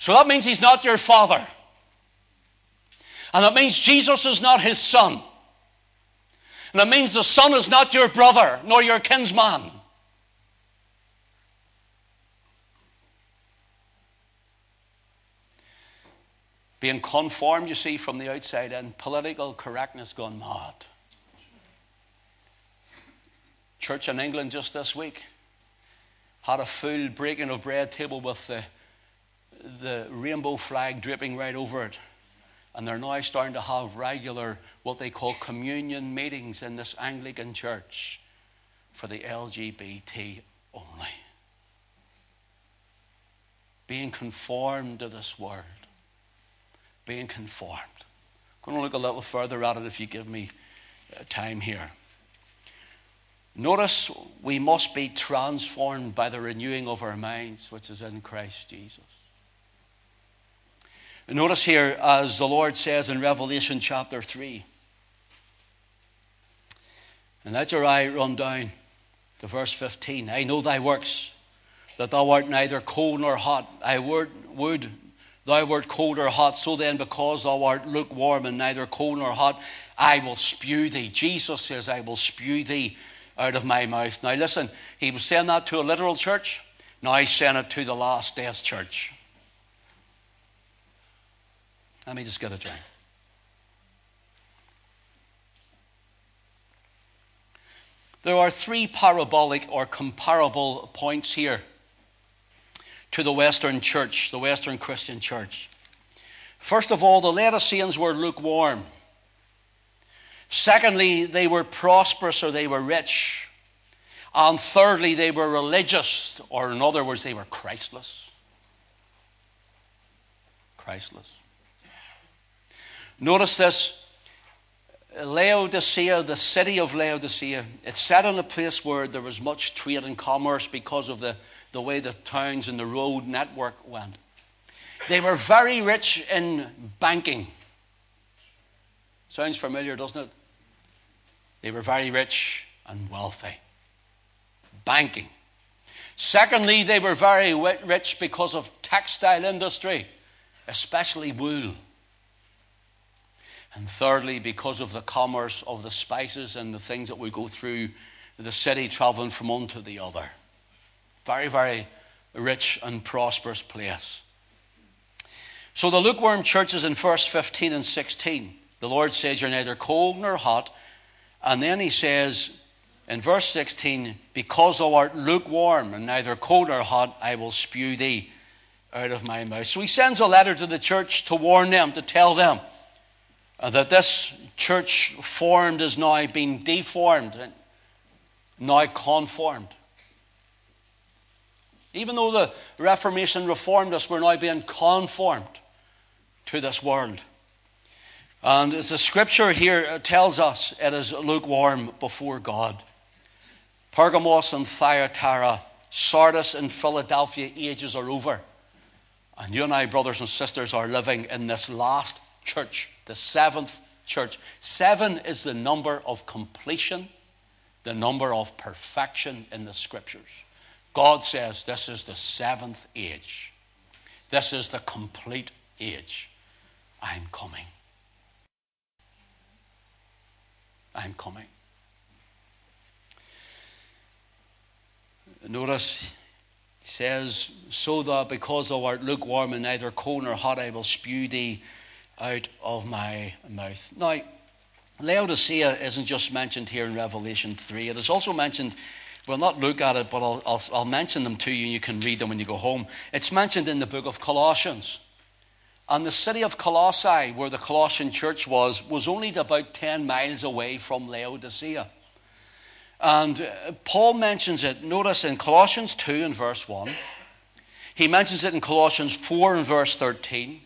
So that means he's not your father. And that means Jesus is not his son. And that means the son is not your brother nor your kinsman. Being conformed, you see, from the outside and political correctness gone mad. Church in England just this week had a full breaking of bread table with the, the rainbow flag draping right over it. And they're now starting to have regular, what they call communion meetings in this Anglican church for the LGBT only. Being conformed to this world. Being conformed. I'm going to look a little further at it if you give me uh, time here. Notice we must be transformed by the renewing of our minds, which is in Christ Jesus. Notice here, as the Lord says in Revelation chapter 3, and let your eye run down to verse 15. I know thy works, that thou art neither cold nor hot. I would, would thou wert cold or hot. So then, because thou art lukewarm and neither cold nor hot, I will spew thee. Jesus says, I will spew thee out of my mouth. Now, listen, he was saying that to a literal church. Now he's saying it to the last days church. Let me just get a drink. There are three parabolic or comparable points here to the Western church, the Western Christian church. First of all, the Laodiceans were lukewarm. Secondly, they were prosperous or they were rich. And thirdly, they were religious, or in other words, they were Christless. Christless. Notice this Laodicea, the city of Laodicea, it's set in a place where there was much trade and commerce because of the, the way the towns and the road network went. They were very rich in banking. Sounds familiar, doesn't it? They were very rich and wealthy. Banking. Secondly, they were very rich because of textile industry, especially wool. And thirdly, because of the commerce of the spices and the things that would go through the city, traveling from one to the other. Very, very rich and prosperous place. So the lukewarm churches in verse 15 and 16, the Lord says, You're neither cold nor hot. And then he says in verse 16, Because thou art lukewarm and neither cold nor hot, I will spew thee out of my mouth. So he sends a letter to the church to warn them, to tell them that this church formed is now being deformed and now conformed. Even though the Reformation reformed us, we're now being conformed to this world. And as the scripture here uh, tells us, it is lukewarm before God. Pergamos and Thyatira, Sardis and Philadelphia ages are over. And you and I, brothers and sisters, are living in this last church the seventh church. Seven is the number of completion, the number of perfection in the scriptures. God says this is the seventh age. This is the complete age. I'm coming. I'm coming. Notice he says, So that because thou art lukewarm and neither cold nor hot, I will spew thee out of my mouth. Now, Laodicea isn't just mentioned here in Revelation 3. It is also mentioned, we'll not look at it, but I'll, I'll, I'll mention them to you and you can read them when you go home. It's mentioned in the book of Colossians. And the city of Colossae, where the Colossian church was, was only about 10 miles away from Laodicea. And uh, Paul mentions it, notice in Colossians 2 and verse 1. He mentions it in Colossians 4 and verse 13.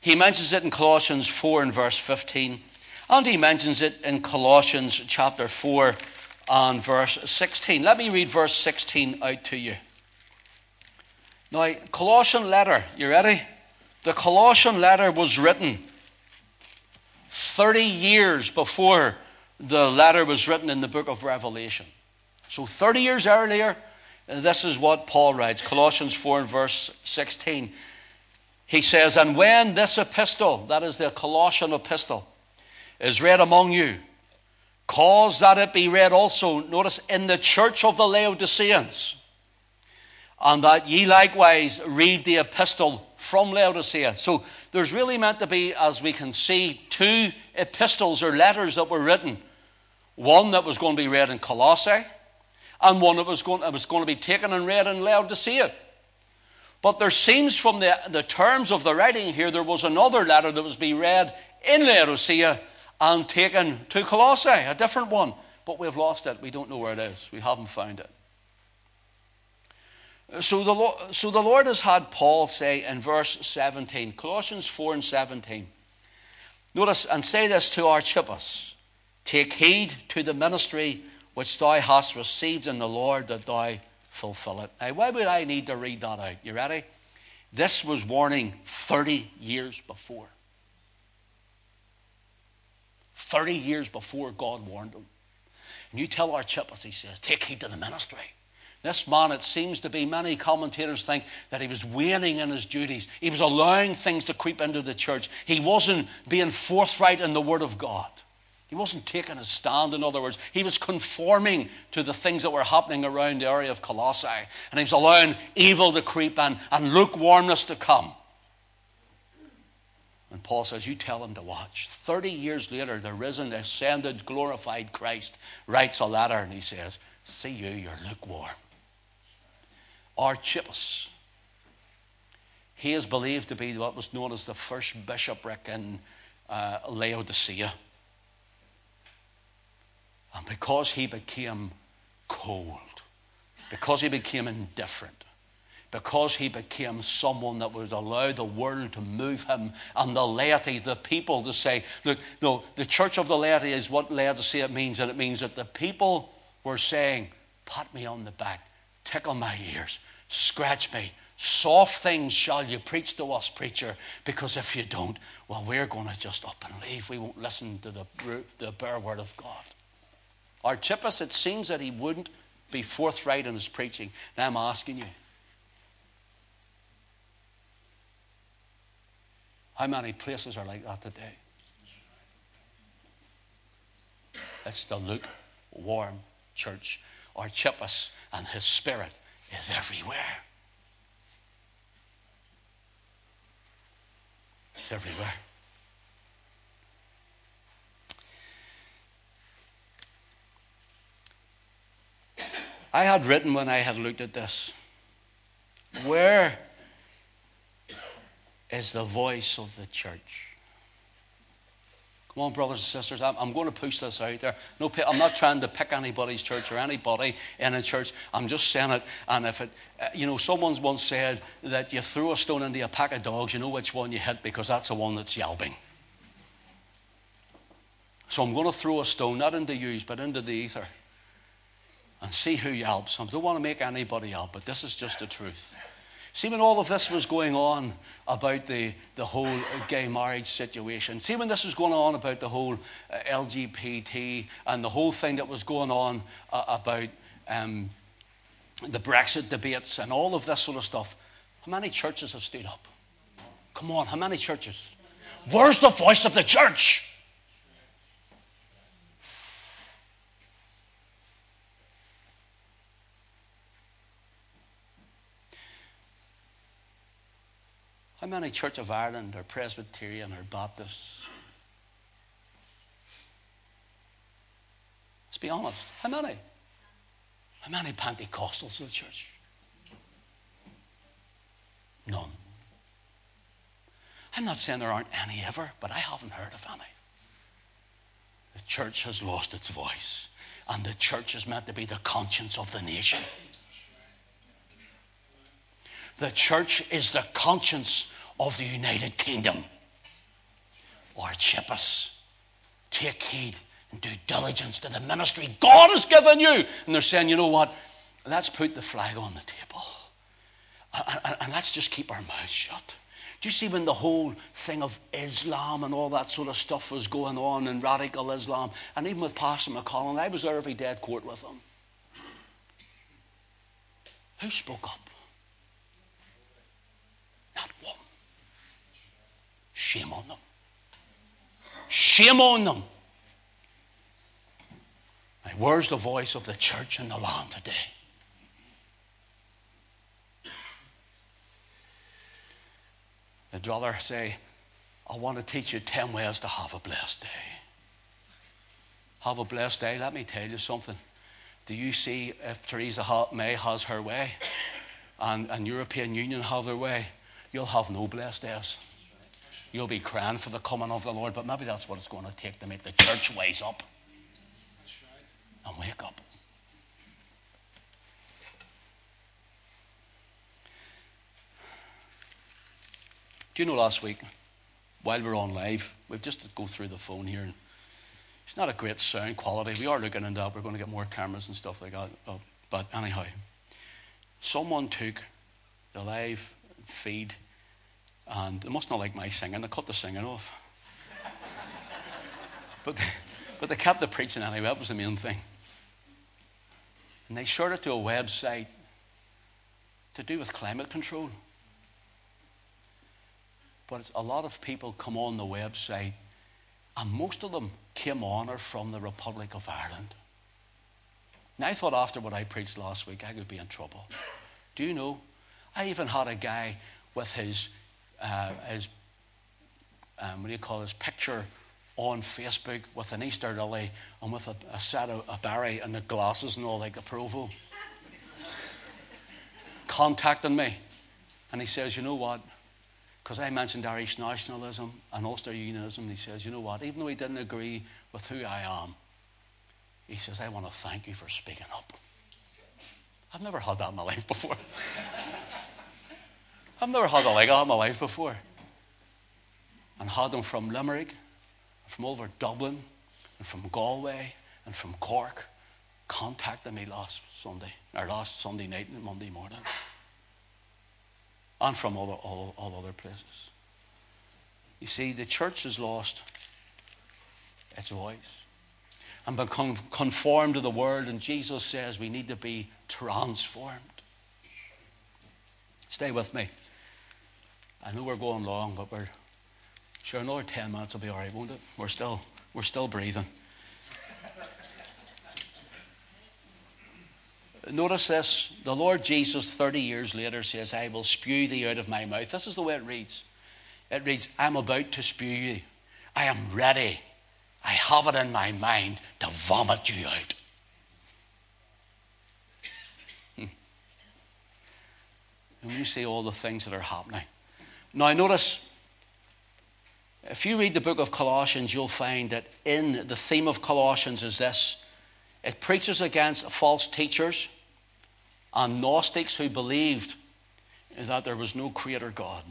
He mentions it in Colossians 4 and verse 15, and he mentions it in Colossians chapter 4 and verse 16. Let me read verse 16 out to you. Now, Colossian letter, you ready? The Colossian letter was written 30 years before the letter was written in the book of Revelation. So, 30 years earlier, this is what Paul writes Colossians 4 and verse 16. He says, And when this epistle, that is the Colossian epistle, is read among you, cause that it be read also, notice, in the church of the Laodiceans, and that ye likewise read the epistle from Laodicea. So there's really meant to be, as we can see, two epistles or letters that were written. One that was going to be read in Colossae, and one that was going, that was going to be taken and read in Laodicea. But there seems from the, the terms of the writing here, there was another letter that was being read in Laodicea and taken to Colossae, a different one. But we've lost it. We don't know where it is. We haven't found it. So the, Lord, so the Lord has had Paul say in verse 17, Colossians 4 and 17. Notice, and say this to Archippus Take heed to the ministry which thou hast received in the Lord that thou fulfill it. Now, why would I need to read that out? You ready? This was warning 30 years before. 30 years before God warned him. And you tell Archippus, he says, take heed to the ministry. This man, it seems to be, many commentators think that he was waning in his duties. He was allowing things to creep into the church. He wasn't being forthright in the Word of God. He wasn't taking a stand, in other words. He was conforming to the things that were happening around the area of Colossae. And he was allowing evil to creep in and lukewarmness to come. Paul says, You tell him to watch. 30 years later, the risen, ascended, glorified Christ writes a letter and he says, See you, you're lukewarm. Archippus. He is believed to be what was known as the first bishopric in uh, Laodicea. And because he became cold, because he became indifferent, because he became someone that would allow the world to move him and the laity, the people to say, look, no, the church of the laity is what Laodicea means, and it means that the people were saying, pat me on the back, tickle my ears, scratch me. Soft things shall you preach to us, preacher, because if you don't, well, we're going to just up and leave. We won't listen to the, the bare word of God. Archippus, it seems that he wouldn't be forthright in his preaching. Now I'm asking you, how many places are like that today? It's the lukewarm church. Archippus and his spirit is everywhere. It's everywhere. I had written when I had looked at this, where is the voice of the church? Come on, brothers and sisters. I'm, going to push this out there. No, I'm not trying to pick anybody's church or anybody in a church. I'm just saying it. And if it, uh, you know, someone once said that you throw a stone into a pack of dogs, you know which one you hit because that's the one that's yelping. So I'm going to throw a stone, not into you, but into the ether and see who yelps. I don't want to make anybody yelp, but this is just the truth. See, when all of this was going on about the, the whole gay marriage situation, see, when this was going on about the whole uh, LGBT and the whole thing that was going on uh, about um, the Brexit debates and all of this sort of stuff, how many churches have stood up? Come on, how many churches? Where's the voice of the church? How many Church of Ireland or Presbyterian or Baptist? Let's be honest. How many? How many Pentecostals in the church? None. I'm not saying there aren't any ever, but I haven't heard of any. The church has lost its voice, and the church is meant to be the conscience of the nation. The church is the conscience of the United Kingdom. Archippus, take heed and do diligence to the ministry God has given you. And they're saying, you know what? Let's put the flag on the table. And, and let's just keep our mouths shut. Do you see when the whole thing of Islam and all that sort of stuff was going on in radical Islam? And even with Pastor McConnell, I was there every day at court with him. Who spoke up? Not one. Shame on them. Shame on them. Where's the voice of the church in the land today? I'd rather say, I want to teach you 10 ways to have a blessed day. Have a blessed day. Let me tell you something. Do you see if Theresa May has her way and, and European Union have their way, you'll have no blessed days. You'll be crying for the coming of the Lord, but maybe that's what it's going to take to make the church wise up and wake up. Do you know last week, while we are on live, we've just to go through the phone here. And it's not a great sound quality. We are looking into that. We're going to get more cameras and stuff like that. Uh, but anyhow, someone took the live feed and they must not like my singing. They cut the singing off. but, but they kept the preaching anyway. That was the main thing. And they shared it to a website to do with climate control. But a lot of people come on the website, and most of them came on are from the Republic of Ireland. And I thought after what I preached last week, I could be in trouble. Do you know? I even had a guy with his, uh, his um, what do you call his picture on Facebook with an Easter lily and with a, a set of a berry and the glasses and all like the Provo. Contacting me. And he says, You know what? Because I mentioned Irish nationalism and Ulster unionism, he says, You know what? Even though he didn't agree with who I am, he says, I want to thank you for speaking up. I've never had that in my life before. I've never had a that in my life before. And had them from Limerick, from over Dublin, and from Galway, and from Cork contacted me last Sunday, or last Sunday night and Monday morning. And from all, all, all other places. You see, the church has lost its voice and become conformed to the world, and Jesus says we need to be transformed. Stay with me. I know we're going long, but we're sure another 10 minutes will be all right, won't it? We're still, we're still breathing. Notice this the Lord Jesus, 30 years later, says, I will spew thee out of my mouth. This is the way it reads. It reads, I'm about to spew you. I am ready. I have it in my mind to vomit you out. Hmm. And you see all the things that are happening. Now, notice, if you read the book of Colossians, you'll find that in the theme of Colossians is this it preaches against false teachers and Gnostics who believed that there was no creator God.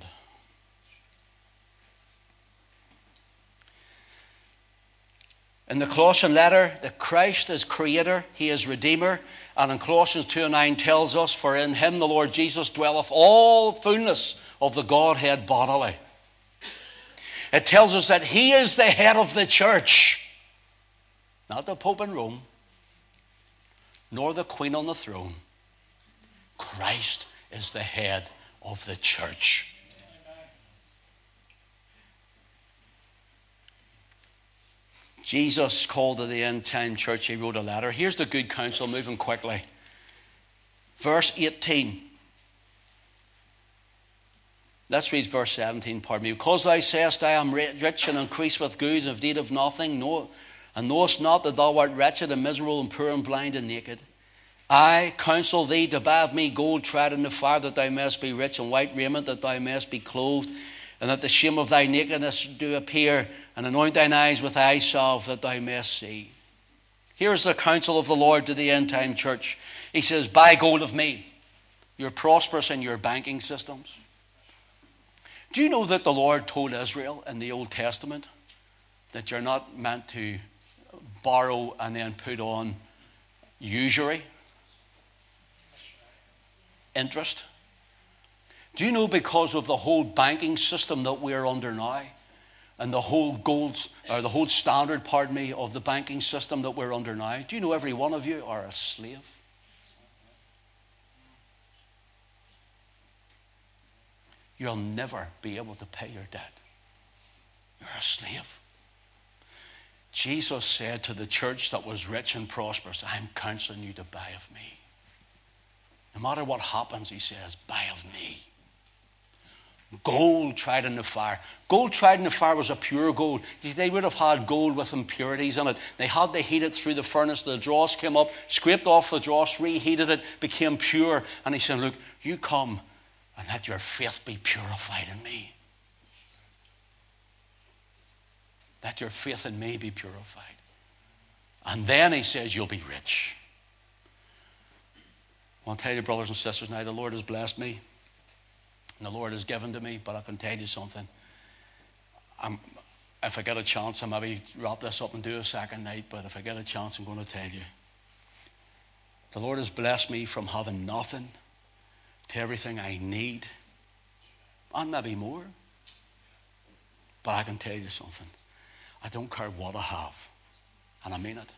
In the Colossian letter, that Christ is creator, he is redeemer. And in Colossians 2 and 9 tells us, For in him the Lord Jesus dwelleth all fullness of the Godhead bodily. It tells us that he is the head of the church, not the Pope in Rome, nor the Queen on the throne. Christ is the head of the church. Jesus called to the end time church, he wrote a letter. Here's the good counsel, moving quickly. Verse 18. Let's read verse 17, pardon me. Because thou sayest, I am rich and increase with goods, and have need of nothing, no, and knowest not that thou art wretched and miserable and poor and blind and naked. I counsel thee to buy of me gold tried in the fire, that thou mayest be rich, and white raiment, that thou mayest be clothed, and that the shame of thy nakedness do appear, and anoint thine eyes with eye salve, that thou mayest see. Here's the counsel of the Lord to the end time church. He says, Buy gold of me. You're prosperous in your banking systems. Do you know that the Lord told Israel in the Old Testament that you're not meant to borrow and then put on usury? interest. Do you know because of the whole banking system that we're under now, and the whole gold or the whole standard, pardon me, of the banking system that we're under now? Do you know every one of you are a slave? You'll never be able to pay your debt. You're a slave. Jesus said to the church that was rich and prosperous, I'm counseling you to buy of me. No matter what happens, he says, buy of me. Gold tried in the fire. Gold tried in the fire was a pure gold. They would have had gold with impurities in it. They had to heat it through the furnace. The dross came up, scraped off the dross, reheated it, became pure. And he said, Look, you come and let your faith be purified in me. Let your faith in me be purified. And then he says, You'll be rich. I'll tell you, brothers and sisters, now the Lord has blessed me and the Lord has given to me. But I can tell you something. I'm, if I get a chance, I maybe wrap this up and do a second night. But if I get a chance, I'm going to tell you. The Lord has blessed me from having nothing to everything I need, and maybe more. But I can tell you something. I don't care what I have, and I mean it.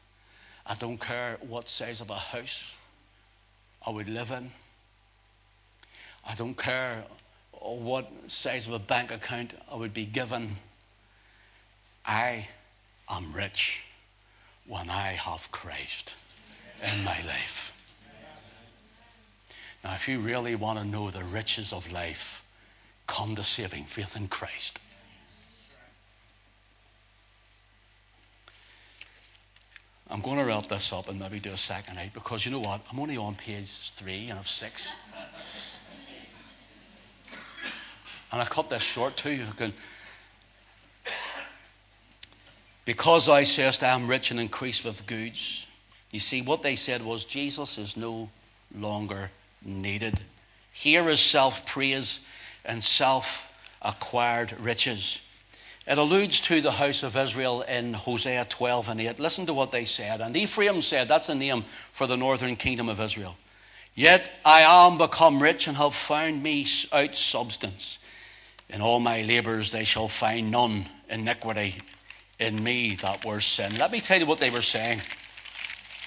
I don't care what size of a house I would live in. I don't care or what size of a bank account I would be given. I am rich when I have Christ in my life. Now, if you really want to know the riches of life, come to saving faith in Christ. I'm going to wrap this up and maybe do a second night because you know what? I'm only on page three and of six. And I cut this short too. Because I sayest I am rich and increase with goods. You see, what they said was Jesus is no longer needed. Here is self praise and self acquired riches. It alludes to the house of Israel in Hosea 12 and 8. Listen to what they said. And Ephraim said, that's a name for the northern kingdom of Israel. Yet I am become rich and have found me out substance. In all my labours they shall find none iniquity in me that were sin. Let me tell you what they were saying.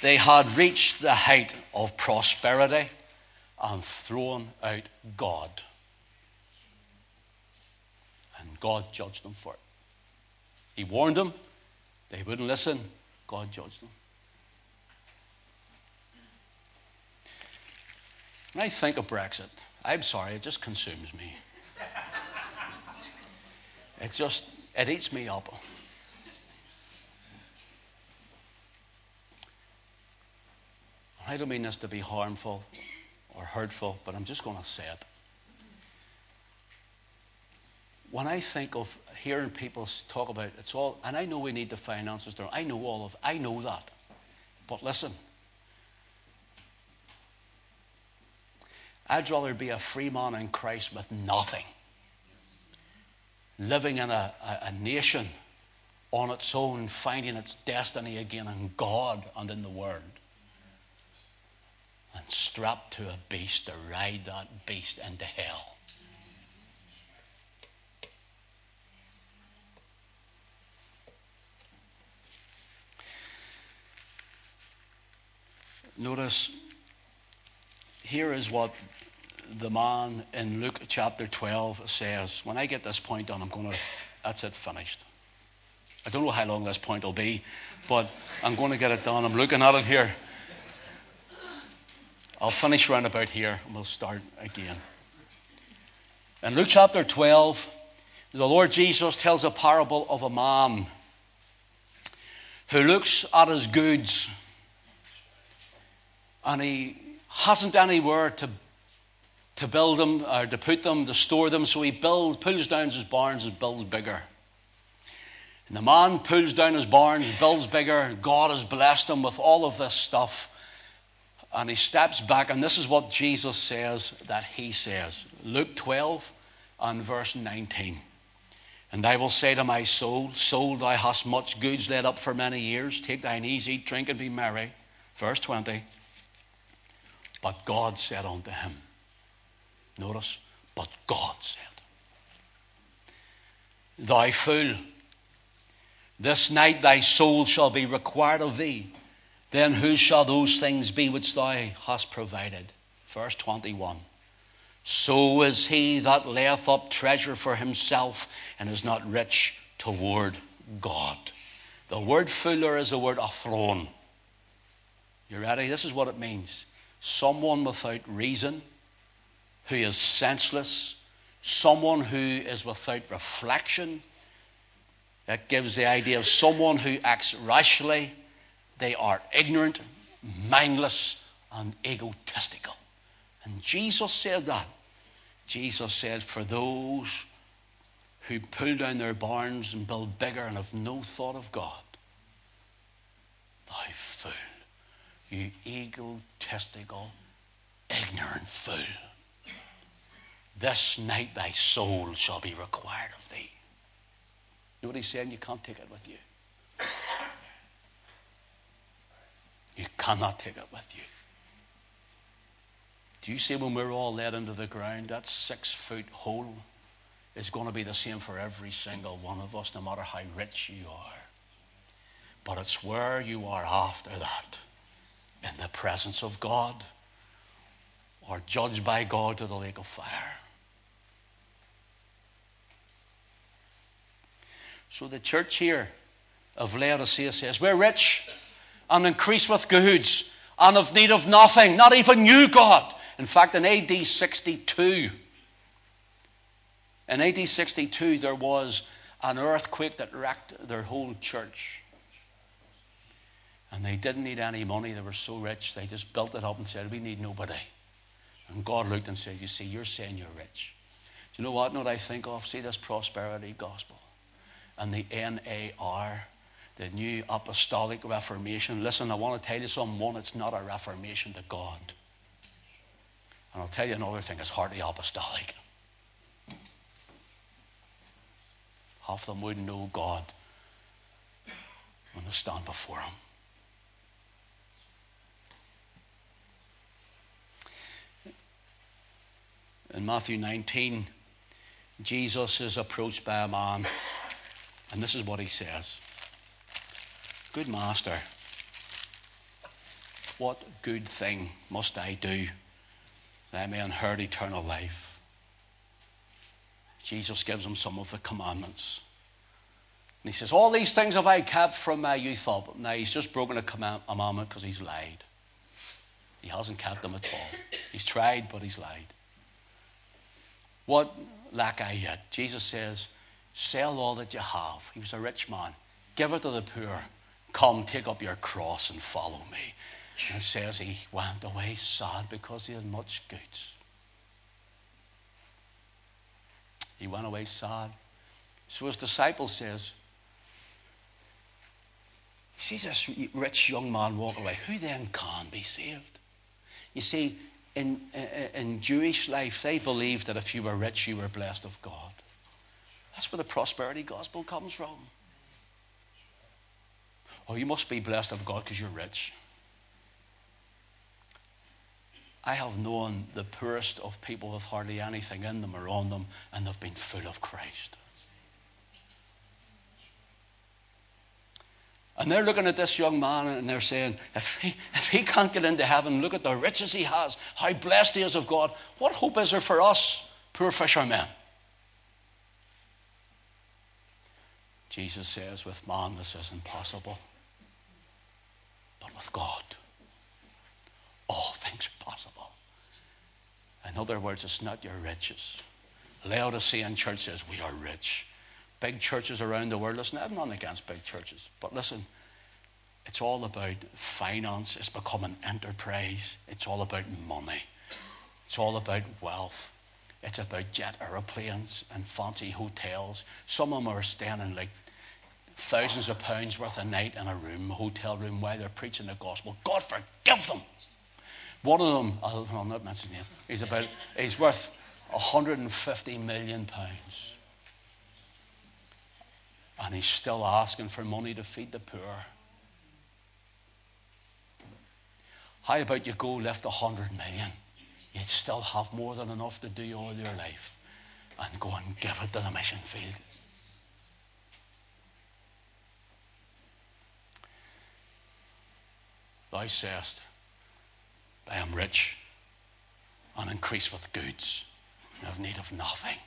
They had reached the height of prosperity and thrown out God. And God judged them for it. He warned them, they wouldn't listen. God judged them. When I think of Brexit, I'm sorry, it just consumes me. It just, it eats me up. I don't mean this to be harmful or hurtful, but I'm just going to say it. When I think of hearing people talk about it's all, and I know we need the finances there, I know all of, I know that. But listen, I'd rather be a free man in Christ with nothing living in a, a, a nation on its own, finding its destiny again in God and in the Word. And strapped to a beast to ride that beast into hell. Notice, here is what the man in Luke chapter 12 says, When I get this point done, I'm going to, that's it, finished. I don't know how long this point will be, but I'm going to get it done. I'm looking at it here. I'll finish round about here and we'll start again. In Luke chapter 12, the Lord Jesus tells a parable of a man who looks at his goods and he hasn't anywhere to to build them, or to put them, to store them. So he builds, pulls down his barns and builds bigger. And the man pulls down his barns, builds bigger. God has blessed him with all of this stuff. And he steps back, and this is what Jesus says that he says. Luke 12 and verse 19. And I will say to my soul, Soul, thou hast much goods laid up for many years. Take thine ease, eat, drink, and be merry. Verse 20. But God said unto him, Notice, but God said, Thou fool, this night thy soul shall be required of thee. Then whose shall those things be which thou hast provided? Verse 21. So is he that layeth up treasure for himself and is not rich toward God. The word fuller is the word throne. You ready? This is what it means. Someone without reason who is senseless, someone who is without reflection. That gives the idea of someone who acts rashly. They are ignorant, mindless, and egotistical. And Jesus said that. Jesus said, For those who pull down their barns and build bigger and have no thought of God, thou fool, you egotistical, ignorant fool. This night thy soul shall be required of thee. You know what he's saying? You can't take it with you. You cannot take it with you. Do you see when we're all led into the ground, that six foot hole is going to be the same for every single one of us, no matter how rich you are. But it's where you are after that, in the presence of God, or judged by God to the lake of fire. So the church here of Laodicea says, We're rich and increase with goods and of need of nothing, not even you, God. In fact, in AD 62, in AD 62, there was an earthquake that wrecked their whole church. And they didn't need any money. They were so rich, they just built it up and said, We need nobody. And God looked and said, You see, you're saying you're rich. Do you know what? Not I think of? See this prosperity gospel and the NAR, the New Apostolic Reformation. Listen, I want to tell you something. One, it's not a reformation to God. And I'll tell you another thing, it's hardly apostolic. Half of them wouldn't know God when they stand before Him. In Matthew 19, Jesus is approached by a man and this is what he says Good master, what good thing must I do that I may inherit eternal life? Jesus gives him some of the commandments. And he says, All these things have I kept from my youth up. Now he's just broken a commandment because he's lied. He hasn't kept them at all. He's tried, but he's lied. What lack I yet? Jesus says, Sell all that you have. He was a rich man. Give it to the poor. Come, take up your cross and follow me. And says he went away sad because he had much goods. He went away sad. So his disciple says, he sees this rich young man walk away. Who then can be saved? You see, in, in Jewish life, they believed that if you were rich, you were blessed of God. That's where the prosperity gospel comes from. Oh, you must be blessed of God because you're rich. I have known the poorest of people with hardly anything in them or on them, and they've been full of Christ. And they're looking at this young man and they're saying, if he, if he can't get into heaven, look at the riches he has, how blessed he is of God. What hope is there for us, poor fishermen? Jesus says, with man, this is impossible. But with God, all things are possible. In other words, it's not your riches. Laodicean church says, we are rich. Big churches around the world, listen, I have nothing against big churches. But listen, it's all about finance. It's become an enterprise. It's all about money. It's all about wealth. It's about jet aeroplanes and fancy hotels. Some of them are staying in like thousands of pounds worth a night in a room, a hotel room, while they're preaching the gospel. God forgive them. One of them, I'll, I'll not mention his name, he's about, he's worth 150 million pounds. And he's still asking for money to feed the poor. How about you go lift 100 million? You'd still have more than enough to do all your life and go and give it to the mission field. Thou sayest, I am rich and increase with goods and have need of nothing.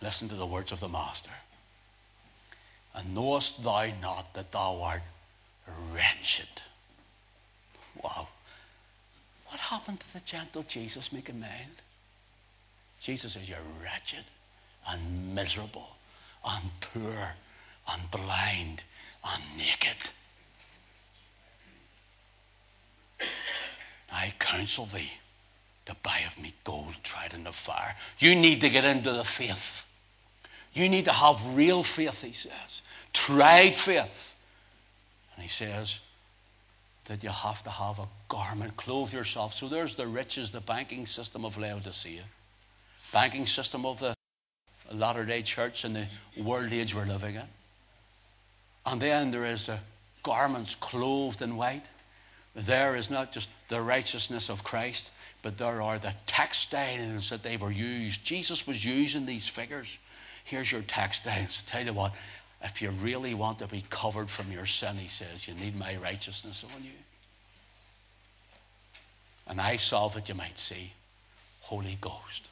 Listen to the words of the Master. And knowest thou not that thou art wretched? Wow. What happened to the gentle Jesus making mild? Jesus says, You're wretched and miserable and poor and blind and naked. I counsel thee to buy of me gold tried in the fire. You need to get into the faith. You need to have real faith, he says. Tried faith. And he says that you have to have a garment, clothe yourself. So there's the riches, the banking system of Laodicea, banking system of the latter day church and the world age we're living in. And then there is the garments clothed in white. There is not just the righteousness of Christ, but there are the textiles that they were used. Jesus was using these figures. Here's your textiles. I tell you what, if you really want to be covered from your sin, he says, you need my righteousness on you. And I saw that you might see Holy Ghost.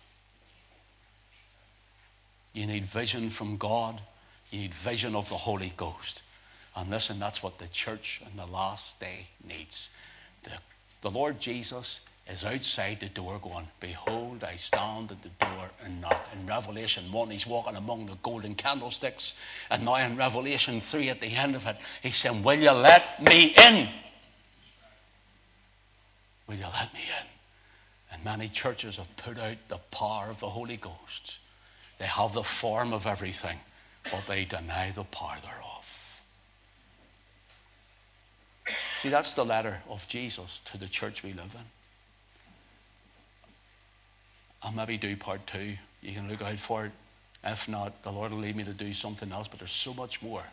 You need vision from God. You need vision of the Holy Ghost. And listen, that's what the church in the last day needs. The, the Lord Jesus is outside the door going, Behold, I stand at the door and knock. In Revelation 1, he's walking among the golden candlesticks. And now in Revelation 3, at the end of it, he's saying, Will you let me in? Will you let me in? And many churches have put out the power of the Holy Ghost. They have the form of everything, but they deny the power thereof. See, that's the letter of Jesus to the church we live in. I'll maybe do part two. You can look out for it. If not, the Lord will lead me to do something else, but there's so much more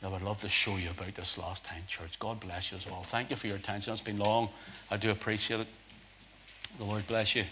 that I would love to show you about this last time church. God bless you as well. Thank you for your attention. It's been long. I do appreciate it. The Lord bless you.